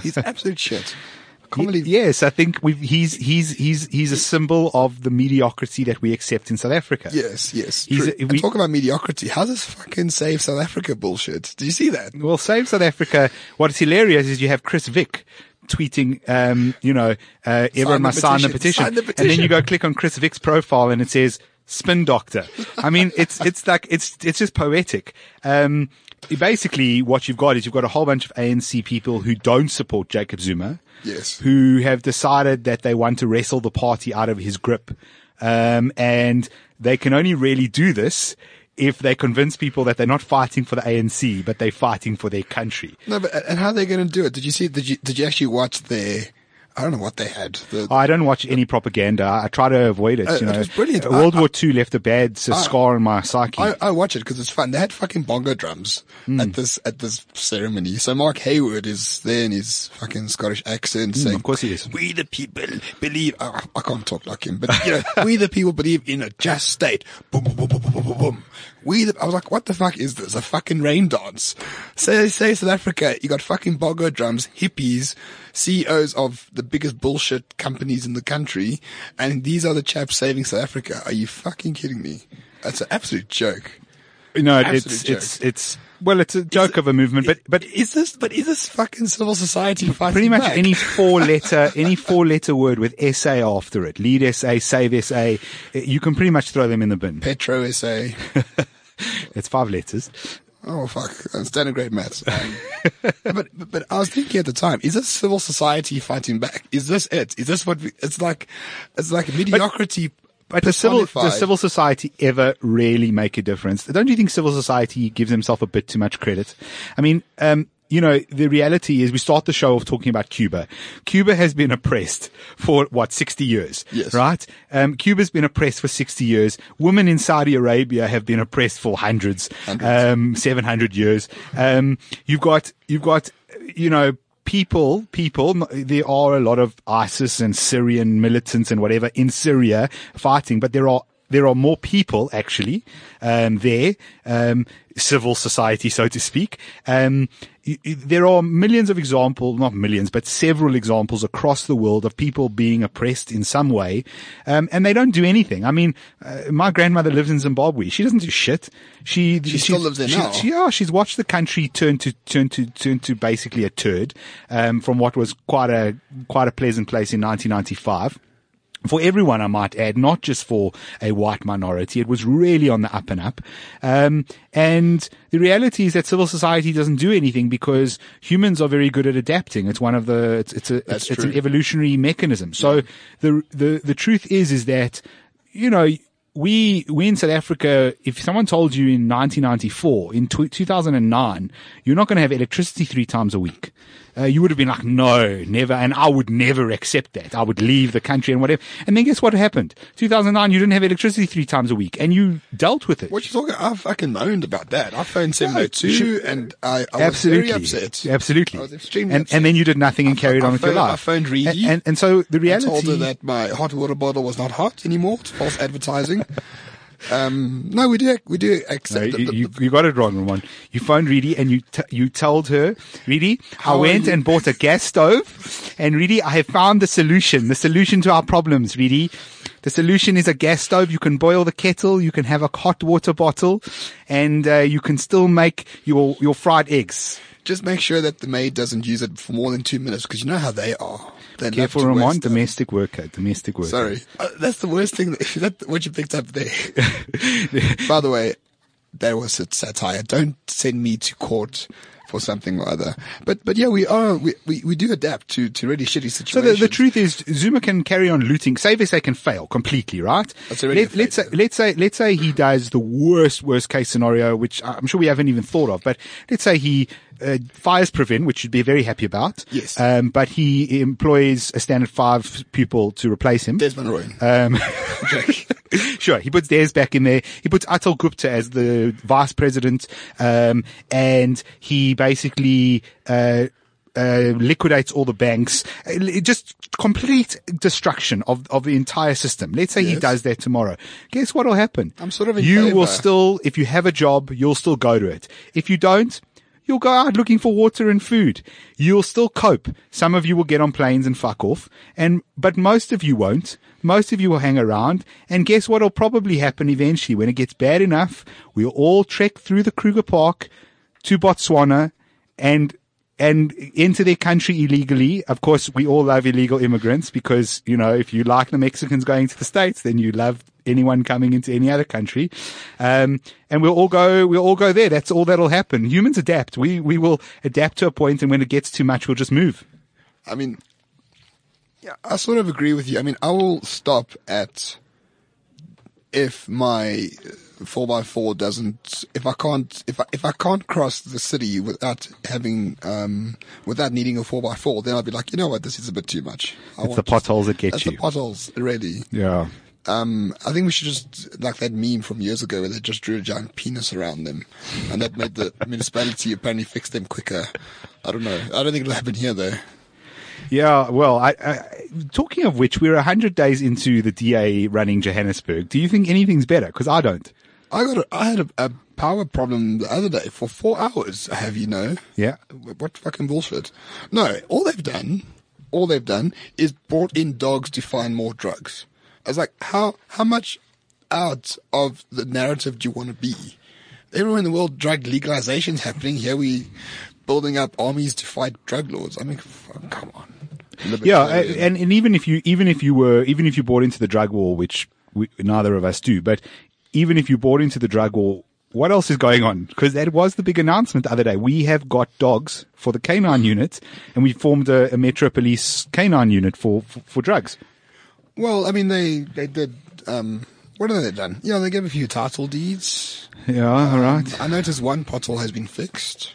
Speaker 3: He's <laughs> absolute shit.
Speaker 2: Yes, I think we've, he's he's he's he's a symbol of the mediocrity that we accept in South Africa.
Speaker 3: Yes, yes.
Speaker 2: He's a- we-
Speaker 3: talk about mediocrity. How's this fucking save South Africa bullshit? Do you see that?
Speaker 2: Well, Save South Africa. What's hilarious is you have Chris Vick tweeting, um, you know, uh, everyone must sign the
Speaker 3: petition.
Speaker 2: petition.
Speaker 3: Sign the
Speaker 2: And then you go click on Chris Vick's profile and it says spin doctor. I mean, it's, it's like, it's, it's just poetic. Um, basically what you've got is you've got a whole bunch of ANC people who don't support Jacob Zuma.
Speaker 3: Yes.
Speaker 2: Who have decided that they want to wrestle the party out of his grip. Um, and they can only really do this if they convince people that they're not fighting for the ANC, but they're fighting for their country.
Speaker 3: No, but and how are they going to do it? Did you see? Did you did you actually watch their? I don't know what they had. The,
Speaker 2: I don't watch any propaganda. I try to avoid it.
Speaker 3: Uh,
Speaker 2: you
Speaker 3: it was brilliant.
Speaker 2: Uh, World
Speaker 3: I-
Speaker 2: War II left a bad s- scar on my psyche.
Speaker 3: I, I watch it because it's fun. They had fucking bongo drums
Speaker 2: Hmm.
Speaker 3: at this at this ceremony. So Mark Heywood is there in his fucking Scottish accent saying,
Speaker 2: Hmm, of course he is.
Speaker 3: We the people believe." I, I can't talk like him, but you know, <laughs> we the people believe in a just state. Boom, boom, boom, boom, boom, boom, boom, boom. We the, I was like, what the fuck is this? A fucking rain dance? Say, say South Africa, you got fucking bongo drums, hippies, CEOs of the biggest bullshit companies in the country, and these are the chaps saving South Africa. Are you fucking kidding me? That's an absolute joke.
Speaker 2: no,
Speaker 3: absolute
Speaker 2: it's
Speaker 3: joke.
Speaker 2: it's it's well, it's a joke of a movement, but but
Speaker 3: is this, but is this fucking civil society fighting
Speaker 2: pretty much
Speaker 3: back?
Speaker 2: any four <laughs> letter any four letter word with SA after it, lead SA, save SA, you can pretty much throw them in the bin.
Speaker 3: Petro SA. <laughs>
Speaker 2: It's five letters.
Speaker 3: Oh fuck, I'm standing great maths. Um, but, <laughs> but but I was thinking at the time, is this civil society fighting back? Is this it? Is this what we, it's like? It's like mediocrity.
Speaker 2: But does civil, does civil society ever really make a difference? Don't you think civil society gives himself a bit too much credit? I mean, um, you know, the reality is we start the show off talking about Cuba. Cuba has been oppressed for what, 60 years?
Speaker 3: Yes.
Speaker 2: Right? Um, Cuba's been oppressed for 60 years. Women in Saudi Arabia have been oppressed for hundreds,
Speaker 3: Hundreds.
Speaker 2: um, 700 years. Um, you've got, you've got, you know, people, people, there are a lot of ISIS and Syrian militants and whatever in Syria fighting, but there are, there are more people actually, um, there, um, civil society, so to speak. Um, there are millions of examples, not millions, but several examples across the world of people being oppressed in some way, um, and they don't do anything. I mean, uh, my grandmother lives in Zimbabwe. She doesn't do shit. She
Speaker 3: She still lives there
Speaker 2: she-
Speaker 3: now.
Speaker 2: she- yeah, she's watched the country turn to turn to turn to basically a turd um, from what was quite a quite a pleasant place in 1995. For everyone, I might add, not just for a white minority. It was really on the up and up. Um, and the reality is that civil society doesn't do anything because humans are very good at adapting. It's one of the, it's, it's a, it's, it's an evolutionary mechanism. So the, the, the truth is, is that, you know, we, we in South Africa, if someone told you in 1994, in tw 2009, you're not going to have electricity three times a week, uh, you would have been like, no, never. And I would never accept that. I would leave the country and whatever. And then guess what happened? 2009, you didn't have electricity three times a week and you dealt with it.
Speaker 3: What you talking? I fucking moaned about that. I phoned seven oh two,
Speaker 2: should-
Speaker 3: and I, I was
Speaker 2: Absolutely.
Speaker 3: very upset.
Speaker 2: Absolutely.
Speaker 3: I was extremely
Speaker 2: and,
Speaker 3: upset.
Speaker 2: and then you did nothing and
Speaker 3: I
Speaker 2: carried on
Speaker 3: I
Speaker 2: with your life.
Speaker 3: I phoned Redi.
Speaker 2: And, and, and so the
Speaker 3: I
Speaker 2: reality.
Speaker 3: told her that my hot water bottle was not hot anymore. It's false advertising. Um, no, we do we do
Speaker 2: No,
Speaker 3: accept.
Speaker 2: you,
Speaker 3: the- the-
Speaker 2: you, you got it wrong, Roman. You phoned Redi and you t- you told her, Redi, I went and bought a gas stove, and Redi, I have found the solution. The solution to our problems, Redi. The solution is a gas stove. You can boil the kettle. You can have a hot water bottle, and uh, you can still make your your fried eggs.
Speaker 3: just make sure that the maid doesn't use it for more than two minutes because you know how they are. They
Speaker 2: Careful,
Speaker 3: Roman.
Speaker 2: Domestic worker. Domestic worker.
Speaker 3: Sorry, uh, that's the worst thing. That, <laughs> that what you picked up there. <laughs> By the way, that was a satire. Don't send me to court for something or other. But but yeah, we are we, we, we do adapt to, to really shitty
Speaker 2: So
Speaker 3: situations.
Speaker 2: the, the truth is, Zuma can carry on looting. Say they can fail completely, right?
Speaker 3: That's already
Speaker 2: Let, let's say, let's say, let's say he does the worst, worst case scenario, which I'm sure we haven't even thought of. But let's say he uh, fires Pravin, which you'd be very happy about.
Speaker 3: Yes.
Speaker 2: Um, but he employs a standard five pupil to replace him.
Speaker 3: Desmond Roy.
Speaker 2: Um, <laughs> sure, he puts Des back in there. He puts Atul Gupta as the vice president, um, and he basically uh, uh, liquidates all the banks. Uh, it Just complete destruction of of the entire system. Let's say he does that tomorrow. Guess what will happen?
Speaker 3: I'm sort of
Speaker 2: you will still, if you have a job, you'll still go to it. If you don't. You'll go out looking for water and food. You'll still cope. Some of you will get on planes and fuck off. And, but most of you won't. Most of you will hang around. And guess what will probably happen eventually when it gets bad enough? We'll all trek through the Kruger Park to Botswana and and into their country illegally. Of course, we all love illegal immigrants because, you know, if you like the Mexicans going to the States, then you love anyone coming into any other country. Um, and we'll all go, we'll all go there. That's all that'll happen. Humans adapt. We, we will adapt to a point and when it gets too much, we'll just move.
Speaker 3: I mean, yeah, I sort of agree with you. I mean, I will stop at if my four x four doesn't, if I can't, if I, if I can't cross the city without having, um, without needing a four x four, then I'll be like, you know what, this is a bit too much. I
Speaker 2: It's the
Speaker 3: just-
Speaker 2: potholes that get
Speaker 3: That's
Speaker 2: you.
Speaker 3: the potholes, really.
Speaker 2: Yeah.
Speaker 3: Um, I think we should just, like that meme from years ago where they just drew a giant penis around them. And that made the <laughs> municipality apparently fix them quicker. I don't know. I don't think it'll happen here though.
Speaker 2: Yeah, well, I, I, talking of which, we're 100 days into the DA running Johannesburg. Do you think anything's better? Because I don't.
Speaker 3: I got a, I had a, a power problem the other day for four hours. I have you know.
Speaker 2: Yeah.
Speaker 3: What fucking bullshit? No, all they've done, all they've done is brought in dogs to find more drugs. I was like, how how much out of the narrative do you want to be? Everywhere in the world, drug legalization's happening. Here we building up armies to fight drug lords. I mean, come on.
Speaker 2: Yeah, and, and even if you even if you were even if you bought into the drug war, which we, neither of us do, but even if you bought into the drug war, what else is going on? Because that was the big announcement the other day. We have got dogs for the canine unit, and we formed a, a Metro Police canine unit for, for for drugs.
Speaker 3: Well, I mean, they they did. Um, what have they done? Yeah, they gave a few title deeds.
Speaker 2: Yeah, all right.
Speaker 3: I noticed one pothole has been fixed.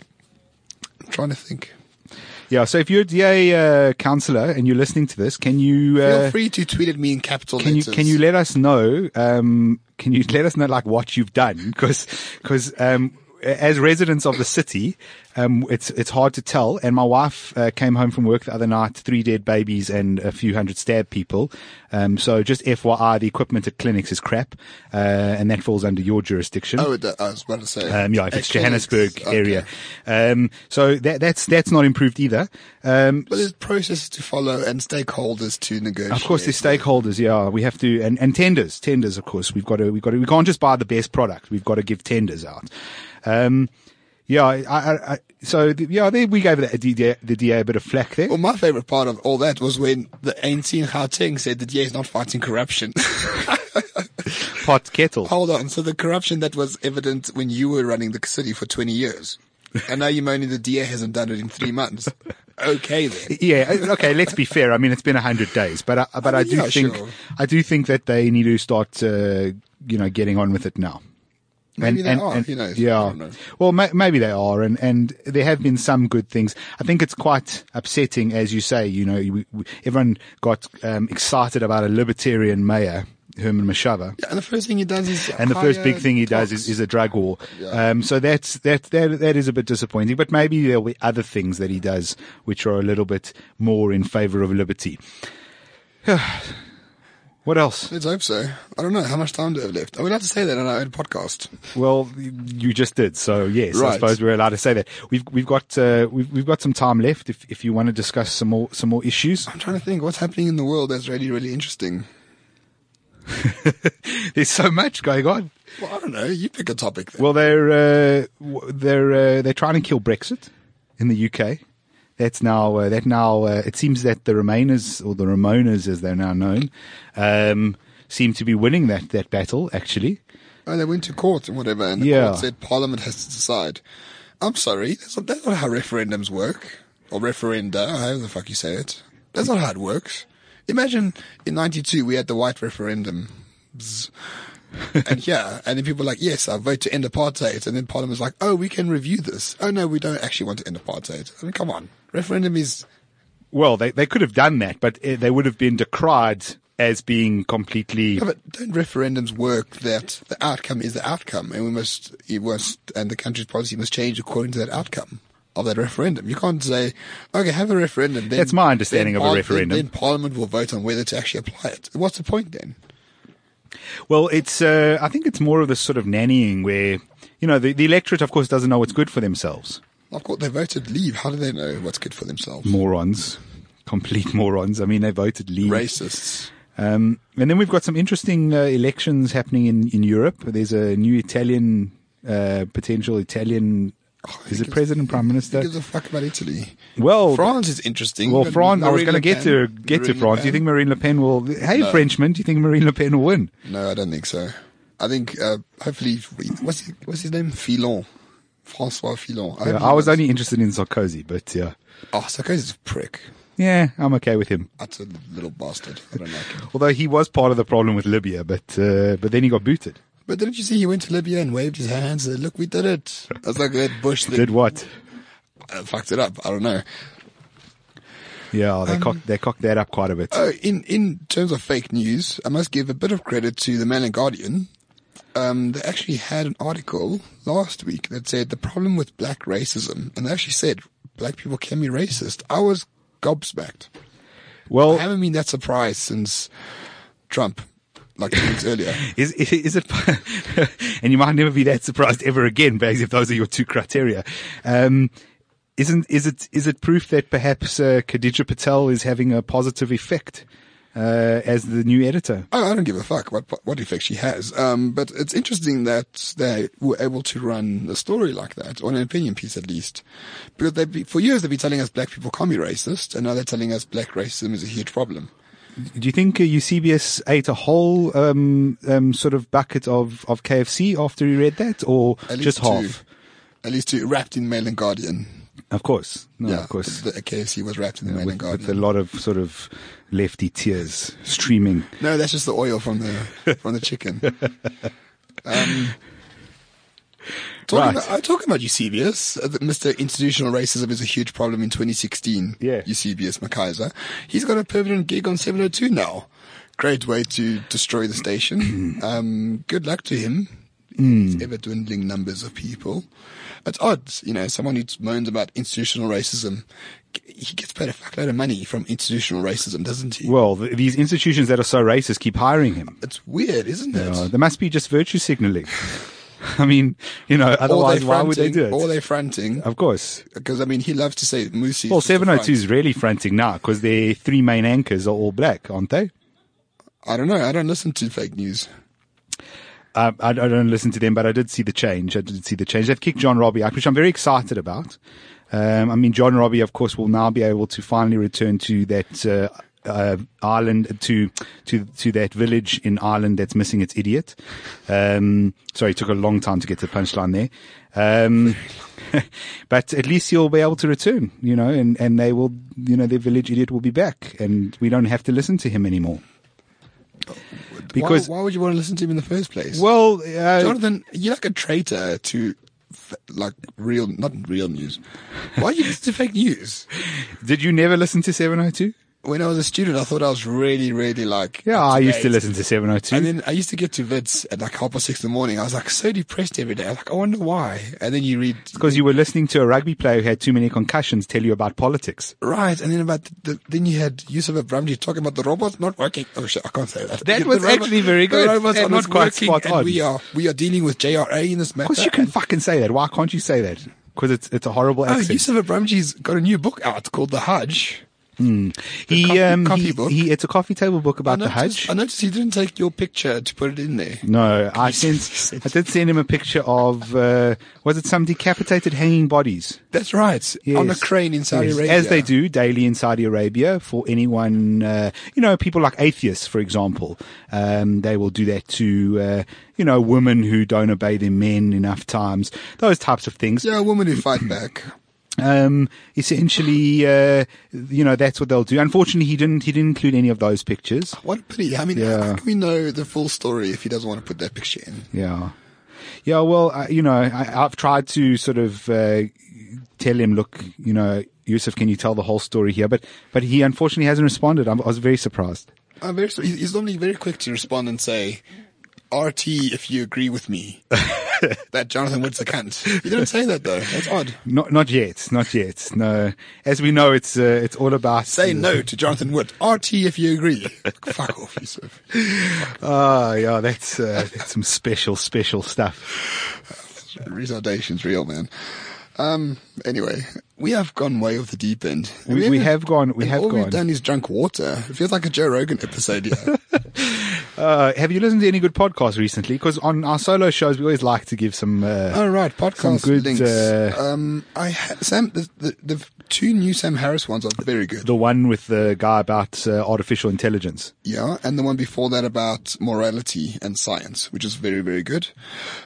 Speaker 3: I'm trying to think.
Speaker 2: Yeah, so if you're a DA uh, councillor and you're listening to this, can you
Speaker 3: Feel
Speaker 2: uh,
Speaker 3: free to tweet at me in capital
Speaker 2: can you
Speaker 3: letters.
Speaker 2: can you let us know? Um, can you let us know like what you've done? Because because um, as residents of the city, um, it's it's hard to tell. And my wife uh, came home from work the other night, three dead babies and a few hundred stabbed people. Um, so just FYI, the equipment at clinics is crap, uh, and that falls under your jurisdiction.
Speaker 3: Oh, I was about to say.
Speaker 2: Um, yeah, if it's
Speaker 3: clinics.
Speaker 2: Johannesburg area. Um, so that, that's, that's not improved either. Um,
Speaker 3: But there's processes to follow and stakeholders to negotiate.
Speaker 2: of course, there's stakeholders. Yeah, we have to, and, and tenders, tenders. Of course, we've got to, we've got to, we can't just buy the best product. We've got to give tenders out. Um, yeah, I, I, I so the, yeah, there we gave the DA, the DA a bit of flack there.
Speaker 3: Well, my favorite part of all that was when the ANC in Gauteng said the DA is not fighting corruption. <laughs>
Speaker 2: Pot kettle.
Speaker 3: Hold on. So the corruption that was evident when you were running the city for 20 years. And now you're moaning the DA hasn't done it in three months. Okay then.
Speaker 2: Yeah, uh, okay. Let's be fair. I mean, it's been a hundred days, but I, but I,
Speaker 3: I
Speaker 2: do
Speaker 3: yeah,
Speaker 2: think
Speaker 3: sure.
Speaker 2: I do think that they need to start, uh, you know, getting on with it now.
Speaker 3: Maybe they are. Who knows?
Speaker 2: Yeah.
Speaker 3: know.
Speaker 2: Well, ma- maybe they are, and and there have been some good things. I think it's quite upsetting, as you say. You know, we, we, everyone got um, excited about a libertarian mayor, Herman Mashaba.
Speaker 3: Yeah, and the first thing he does is.
Speaker 2: And the first big thing he does is, is a drug war.
Speaker 3: Yeah.
Speaker 2: Um, so that's, that, that, that is a bit disappointing, but maybe there'll be other things that he does which are a little bit more in favor of liberty. <sighs> <sighs> what else?
Speaker 3: Let's hope so. I don't know. How much time do we have left? Are we allowed to say that on our own podcast?
Speaker 2: Well, you just did. So yes, I suppose we're allowed to say that. We've, we've got, uh, we've, we've got some time left if, if you want to discuss some more, some more issues.
Speaker 3: I'm trying to think what's happening in the world that's really, really interesting. <laughs>
Speaker 2: There's so much going on.
Speaker 3: Well, I don't know. You pick a topic. Then.
Speaker 2: Well, they're uh, they're uh, they're trying to kill Brexit in the UK. That's now uh, that now uh, it seems that the Remainers or the Ramonas, as they're now known, um, seem to be winning that that battle. Actually,
Speaker 3: Oh, they went to court and whatever, and the
Speaker 2: Yeah.
Speaker 3: court said Parliament has to decide. I'm sorry, that's not, that's not how referendums work. Or referenda, however the fuck you say it. That's not how it works. Imagine in 92 we had the white referendum. Bzz. <laughs> and yeah, and then people were like, yes, I vote to end apartheid. And then Parliament's like, oh, we can review this. Oh no, we don't actually want to end apartheid. I mean, come on. Referendum is,
Speaker 2: Well, they, they could have done that, but uh, they would have been decried as being completely.
Speaker 3: but don't referendums work that the outcome is the outcome and we must, it must, and the country's policy must change according to that outcome of that referendum. You can't say, okay, have a referendum. Then,
Speaker 2: That's my understanding
Speaker 3: then
Speaker 2: of a referendum.
Speaker 3: Then, then Parliament will vote on whether to actually apply it. What's the point then?
Speaker 2: Well, it's uh, I think it's more of this sort of nannying where you know the, the electorate, of course, doesn't know what's good for themselves.
Speaker 3: Of course, they voted leave. How do they know what's good for themselves?
Speaker 2: Morons, complete <laughs> morons. I mean, they voted leave.
Speaker 3: Racists.
Speaker 2: Um, and then we've got some interesting uh, elections happening in, in Europe. There's a new Italian, uh, potential Italian, is it president, prime
Speaker 3: Who
Speaker 2: minister?
Speaker 3: gives a fuck about Italy?
Speaker 2: Well,
Speaker 3: France is interesting.
Speaker 2: well, France. I was going to get to get to
Speaker 3: Marine Le
Speaker 2: France. Do you think Marine Le Pen will? Hey,
Speaker 3: No.
Speaker 2: Frenchman, do you think Marine Le Pen will win?
Speaker 3: No, I don't think so. I think uh, hopefully, what's his, what's his name? Fillon, François Fillon.
Speaker 2: Yeah, I was only interested in Sarkozy, but yeah,
Speaker 3: Oh, Sarkozy's a prick.
Speaker 2: yeah, I'm okay with him.
Speaker 3: That's a little bastard. I don't like him. <laughs>
Speaker 2: Although he was part of the problem with Libya, but uh, but then he got booted.
Speaker 3: But didn't you see he went to Libya and waved his hands? And said, Look, we did it. That's like that Bush thing.
Speaker 2: Did what?
Speaker 3: uh, fucked it up. I don't know.
Speaker 2: Yeah,
Speaker 3: Um,
Speaker 2: they cocked they cocked that up quite a bit.
Speaker 3: Oh, in in terms of fake news, I must give a bit of credit to the Mail and Guardian. Um, they actually had an article last week that said the problem with black racism, and they actually said black people can be racist. I was gobsmacked.
Speaker 2: Well, I
Speaker 3: haven't been that surprised since Trump, like two weeks earlier. <laughs>
Speaker 2: is is it? <laughs> and you might never be that surprised ever again, Bags, if those are your two criteria. Um, isn't is it is it proof that perhaps uh, Khadija Patel is having a positive effect uh, as the new editor?
Speaker 3: I, I don't give a fuck what what effect she has. Um, but it's interesting that they were able to run a story like that, or an opinion piece at least, because they be, for years they've been telling us black people can't be racist, and now they're telling us black racism is a huge problem.
Speaker 2: Do you think uh, Eusebius ate a whole um, um, sort of bucket of, of KFC after he read that, or
Speaker 3: At least
Speaker 2: just
Speaker 3: two.
Speaker 2: half?
Speaker 3: At least two wrapped in Mail and Guardian.
Speaker 2: Of course, no,
Speaker 3: yeah,
Speaker 2: of course.
Speaker 3: The, the KFC was wrapped in the Mail
Speaker 2: with, with a lot of sort of lefty tears streaming.
Speaker 3: No, that's just the oil from the from the chicken. <laughs> Um, talking
Speaker 2: Right.
Speaker 3: about, I talking about Eusebius, uh, Mr. Institutional Racism is a huge problem in 2016.
Speaker 2: Yeah.
Speaker 3: Eusebius McKaiser. He's got a permanent gig on 702 now. Great way to destroy the station. <clears throat> um, good luck to him. Hmm. He's ever dwindling numbers of people. It's odd, you know, someone who moans about institutional racism, he gets paid a fuckload of money from institutional racism, doesn't he?
Speaker 2: Well, th- these institutions that are so racist keep hiring him.
Speaker 3: It's weird, isn't it?
Speaker 2: There must be just virtue signaling. <laughs> I mean, you know,
Speaker 3: or
Speaker 2: otherwise, why would they do
Speaker 3: Or
Speaker 2: it?
Speaker 3: they're fronting.
Speaker 2: Of course.
Speaker 3: Because, I mean, he loves to say Musi.
Speaker 2: Well, 702 is really fronting now because their three main anchors are all black, aren't they?
Speaker 3: I don't know. I don't listen to fake news.
Speaker 2: I, I don't listen to them, but I did see the change. I did see the change. They've kicked John Robbie out, which I'm very excited about. Um, I mean, John Robbie, of course, will now be able to finally return to that uh, uh, island, to to to that village in Ireland that's missing its idiot. Um, sorry, it took a long time to get to the punchline there. Um, <laughs> but at least he'll be able to return, you know, and, and they will, you know, their village idiot will be back, and we don't have to listen to him anymore. Because
Speaker 3: why, why would you want to listen to him in the first place?
Speaker 2: well, uh,
Speaker 3: Jonathan, you're like a traitor to like real, not real news. Why do you listen to fake news? <laughs>
Speaker 2: Did you never listen to 702?
Speaker 3: When I was a student, I thought I was really, really like.
Speaker 2: Yeah, I used to listen to 702.
Speaker 3: And then I used to get to Wits at like half past six in the morning. I was like so depressed every day. I was like, I wonder why. And then you read
Speaker 2: because you were listening to a rugby player who had too many concussions tell you about politics.
Speaker 3: Right, and then about the, then you had Yusuf Abramjee talking about the robots not working. Oh shit, I can't say that.
Speaker 2: That was
Speaker 3: robot-
Speaker 2: actually very good
Speaker 3: The robots are
Speaker 2: not quite
Speaker 3: working,
Speaker 2: spot on.
Speaker 3: we are we are dealing with JRA in this matter.
Speaker 2: Of course, you can fucking say that. Why can't you say that? Because it's it's a horrible
Speaker 3: Oh,
Speaker 2: accent.
Speaker 3: Yusuf Abramjee's got a new book out called The Hajj.
Speaker 2: He,
Speaker 3: coffee-
Speaker 2: um,
Speaker 3: coffee
Speaker 2: he, he, it's a coffee table book about the
Speaker 3: noticed,
Speaker 2: Hajj.
Speaker 3: I noticed he didn't take your picture to put it in there.
Speaker 2: No, I sent, <laughs> I did send him a picture of, uh, was it some decapitated hanging bodies?
Speaker 3: That's right. On a crane in Saudi
Speaker 2: Yes,
Speaker 3: Arabia.
Speaker 2: As they do daily in Saudi Arabia for anyone, uh, you know, people like atheists, for example. Um, they will do that to, uh, you know, women who don't obey their men enough times. Those types of things.
Speaker 3: Yeah, women who fight back. <clears throat>
Speaker 2: Um, essentially, uh, you know, that's what they'll do. Unfortunately, he didn't, he didn't include any of those pictures.
Speaker 3: What a pity. I mean,
Speaker 2: Yeah.
Speaker 3: how can we know the full story if he doesn't want to put that picture in?
Speaker 2: Yeah. Yeah, well, I, you know, I, I've tried to sort of uh, tell him, look, you know, Yusuf, can you tell the whole story here? But but he unfortunately hasn't responded. I'm, I was very surprised.
Speaker 3: I'm very, he's normally very quick to respond and say, RT if you agree with me. <laughs> that Jonathan Wood's a cunt. He didn't say that though. That's odd.
Speaker 2: Not not yet, not yet. No, as we know, it's uh, it's all about
Speaker 3: Say no to Jonathan Wood. RT if you agree. Fuck off, Yusuf. <laughs>
Speaker 2: Ah, yeah, that's uh, that's some special special stuff.
Speaker 3: Retardation's real, man. Um, anyway, we have gone way off the deep end.
Speaker 2: We- we have gone- we have
Speaker 3: all
Speaker 2: gone.
Speaker 3: we've done is drunk water. It feels like a Joe Rogan episode Yeah. <laughs>
Speaker 2: Uh, have you listened to any good podcasts recently? Because on our solo shows, we always like to give some. Uh,
Speaker 3: All right, podcast
Speaker 2: good,
Speaker 3: links.
Speaker 2: uh,
Speaker 3: um, I ha- Sam the, the the two new Sam Harris ones are very good.
Speaker 2: the one with the guy about uh, artificial intelligence.
Speaker 3: Yeah, and the one before that about morality and science, which is very very good.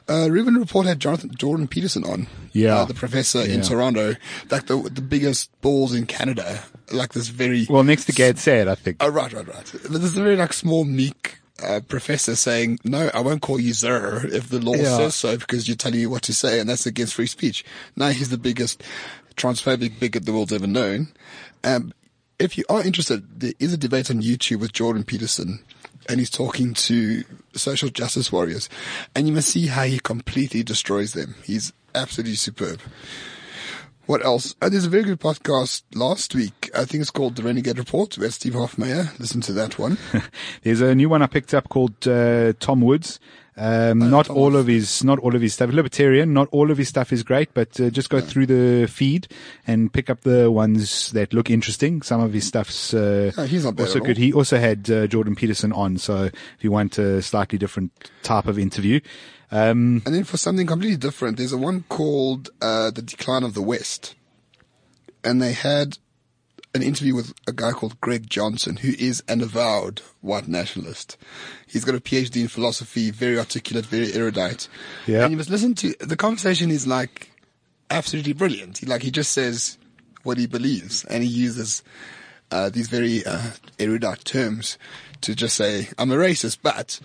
Speaker 3: Uh, Rubin Report had Jonathan Jordan Peterson on.
Speaker 2: Yeah.
Speaker 3: uh, the professor in
Speaker 2: Yeah.
Speaker 3: Toronto, like the the biggest balls in Canada, like this very.
Speaker 2: Well, next to Gad Saad, I think.
Speaker 3: Oh, right, right, right. But there's a very like small, meek uh, professor saying, "No, I won't call you sir if the law
Speaker 2: Yeah.
Speaker 3: says so because you're telling me what to say, and that's against free speech." Now he's the biggest transphobic bigot the world's ever known. Um, if you are interested, there is a debate on YouTube with Jordan Peterson, and he's talking to social justice warriors, and you must see how he completely destroys them. He's absolutely superb. What else? Oh, there's a very good podcast last week. I think it's called The Renegade Report. We had Steve Hofmeyr. Listen to that one. <laughs>
Speaker 2: There's a new one I picked up called uh, Tom Woods. Um, not all of his, not all of his stuff. Libertarian. Not all of his stuff is great, but uh, just go through the feed and pick up the ones that look interesting. Some of his stuff's uh,
Speaker 3: Oh, he's not
Speaker 2: also good. He also had uh, Jordan Peterson on, so if you want a slightly different type of interview, um,
Speaker 3: And then for something completely different, there's a one called uh, The Decline of the West. And they had an interview with a guy called Greg Johnson, who is an avowed white nationalist. He's got a PhD in philosophy, very articulate, very erudite.
Speaker 2: Yeah.
Speaker 3: And you must listen to the conversation is like absolutely brilliant. He, like he just says what he believes, and he uses uh, these very uh, erudite terms to just say, "I'm a racist, but."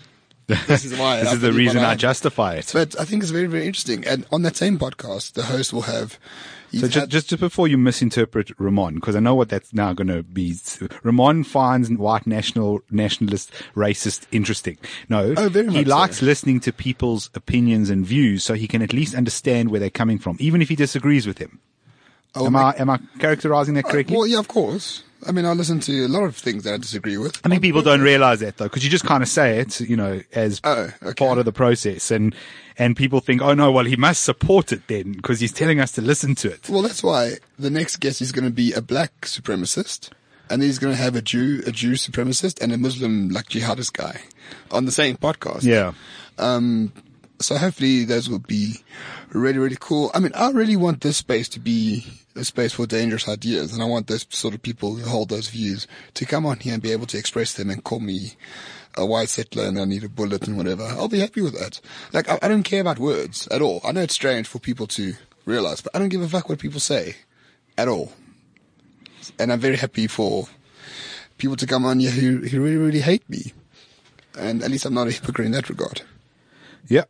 Speaker 3: This is why. <laughs>
Speaker 2: this is the reason I justify it.
Speaker 3: But I think it's very, very interesting. And on that same podcast, the host will have.
Speaker 2: So just,
Speaker 3: had-
Speaker 2: just before you misinterpret Roman, because I know what that's now going to be. Roman finds white national nationalist racist interesting. No,
Speaker 3: Oh, very
Speaker 2: he
Speaker 3: much so.
Speaker 2: likes listening to people's opinions and views, so he can at least understand where they're coming from, even if he disagrees with him.
Speaker 3: I'll
Speaker 2: am
Speaker 3: make-
Speaker 2: I am I characterizing that uh, correctly?
Speaker 3: Well, yeah, of course. I mean, I listen to a lot of things that I disagree with.
Speaker 2: I think people don't realize that though, because you just kind of say it, you know, as
Speaker 3: Oh, okay.
Speaker 2: part of the process, and and people think, oh no, well he must support it then because he's telling us to listen to it.
Speaker 3: Well, that's why the next guest is going to be a black supremacist, and he's going to have a Jew, a Jew supremacist, and a Muslim like jihadist guy on the same podcast.
Speaker 2: Yeah.
Speaker 3: Um, so hopefully those will be really, really cool. I mean, I really want this space to be a space for dangerous ideas, and I want those sort of people who hold those views to come on here and be able to express them and call me a white settler and I need a bullet and whatever. I'll be happy with that. Like, I, I don't care about words at all. I know it's strange for people to realize, but I don't give a fuck what people say at all. And I'm very happy for people to come on here who, who really, really hate me. And at least I'm not a hypocrite in that regard.
Speaker 2: Yeah.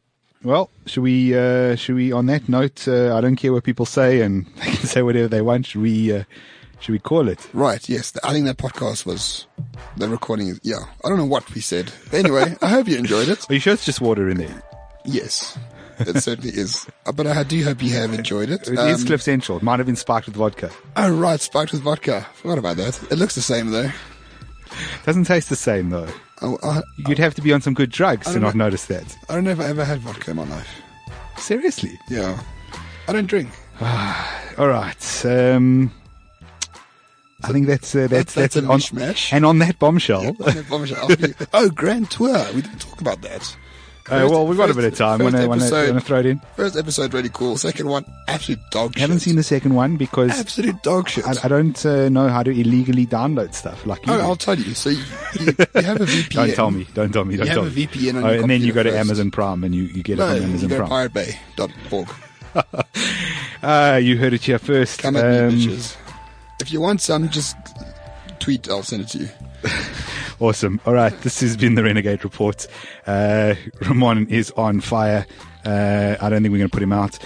Speaker 2: Well, should we, uh, should we, on that note, uh, I don't care what people say and <laughs> they can say whatever they want. Should we, uh, should we call it?
Speaker 3: Right, yes. I think that podcast was, the recording yeah. I don't know what we said. Anyway, I hope you enjoyed it. <laughs>
Speaker 2: Are you sure it's just water in there?
Speaker 3: Yes, it certainly is. Uh, But I do hope you have enjoyed it.
Speaker 2: It is
Speaker 3: Um,
Speaker 2: Cliff Central. It might have been spiked with vodka.
Speaker 3: Oh, right, spiked with vodka. Forgot about that. It looks the same though.
Speaker 2: Doesn't taste the same though.
Speaker 3: Oh, I,
Speaker 2: You'd have to be on some good drugs to not
Speaker 3: know.
Speaker 2: notice that.
Speaker 3: I don't know if I ever had vodka in my life.
Speaker 2: Seriously.
Speaker 3: Yeah. I don't drink. <sighs>
Speaker 2: All right. Um, I think that's uh, that's
Speaker 3: that's a
Speaker 2: it on-
Speaker 3: mishmash.
Speaker 2: And on that bombshell,
Speaker 3: On that bombshell, <laughs> oh, Grand Tour. We didn't talk about that.
Speaker 2: Uh, well, we've got a bit of time.
Speaker 3: first
Speaker 2: Want to want to throw it in?
Speaker 3: First episode really cool. Second one, absolute dog shit.
Speaker 2: Haven't seen the second one because
Speaker 3: absolute dog shit.
Speaker 2: I, I don't uh, know how to illegally download stuff. Like you,
Speaker 3: oh. I'll tell you. So you, you, you have a VPN. <laughs>
Speaker 2: don't tell me. Don't tell me. Don't
Speaker 3: You
Speaker 2: tell
Speaker 3: have a
Speaker 2: me.
Speaker 3: VPN on
Speaker 2: oh, and then you go to
Speaker 3: first.
Speaker 2: Amazon Prime and you, you get
Speaker 3: No,
Speaker 2: it on
Speaker 3: you
Speaker 2: Amazon
Speaker 3: go to
Speaker 2: Prime.
Speaker 3: piratebay.org.
Speaker 2: Uh, <laughs> you heard it here first.
Speaker 3: Come at
Speaker 2: Um,
Speaker 3: me, bitches. If you want some, just tweet. I'll send it to you. <laughs>
Speaker 2: Awesome. All right. This has been the Renegade Report. Uh, Roman is on fire. Uh, I don't think we're going to put him out.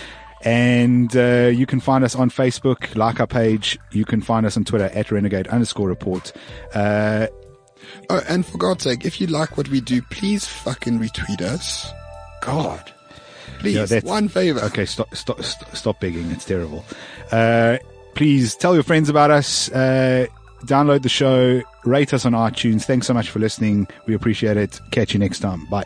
Speaker 2: And uh, you can find us on Facebook, like our page. You can find us on Twitter at renegade underscore report. Uh,
Speaker 3: Oh, and for God's sake, if you like what we do, please fucking retweet us. God. Please,
Speaker 2: Yeah,
Speaker 3: one favor.
Speaker 2: okay, stop, stop, stop, stop begging. It's terrible. Uh, please tell your friends about us. Uh, download the show. Rate us on iTunes. Thanks so much for listening. We appreciate it. Catch you next time. Bye.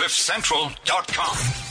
Speaker 1: CliffCentral.com.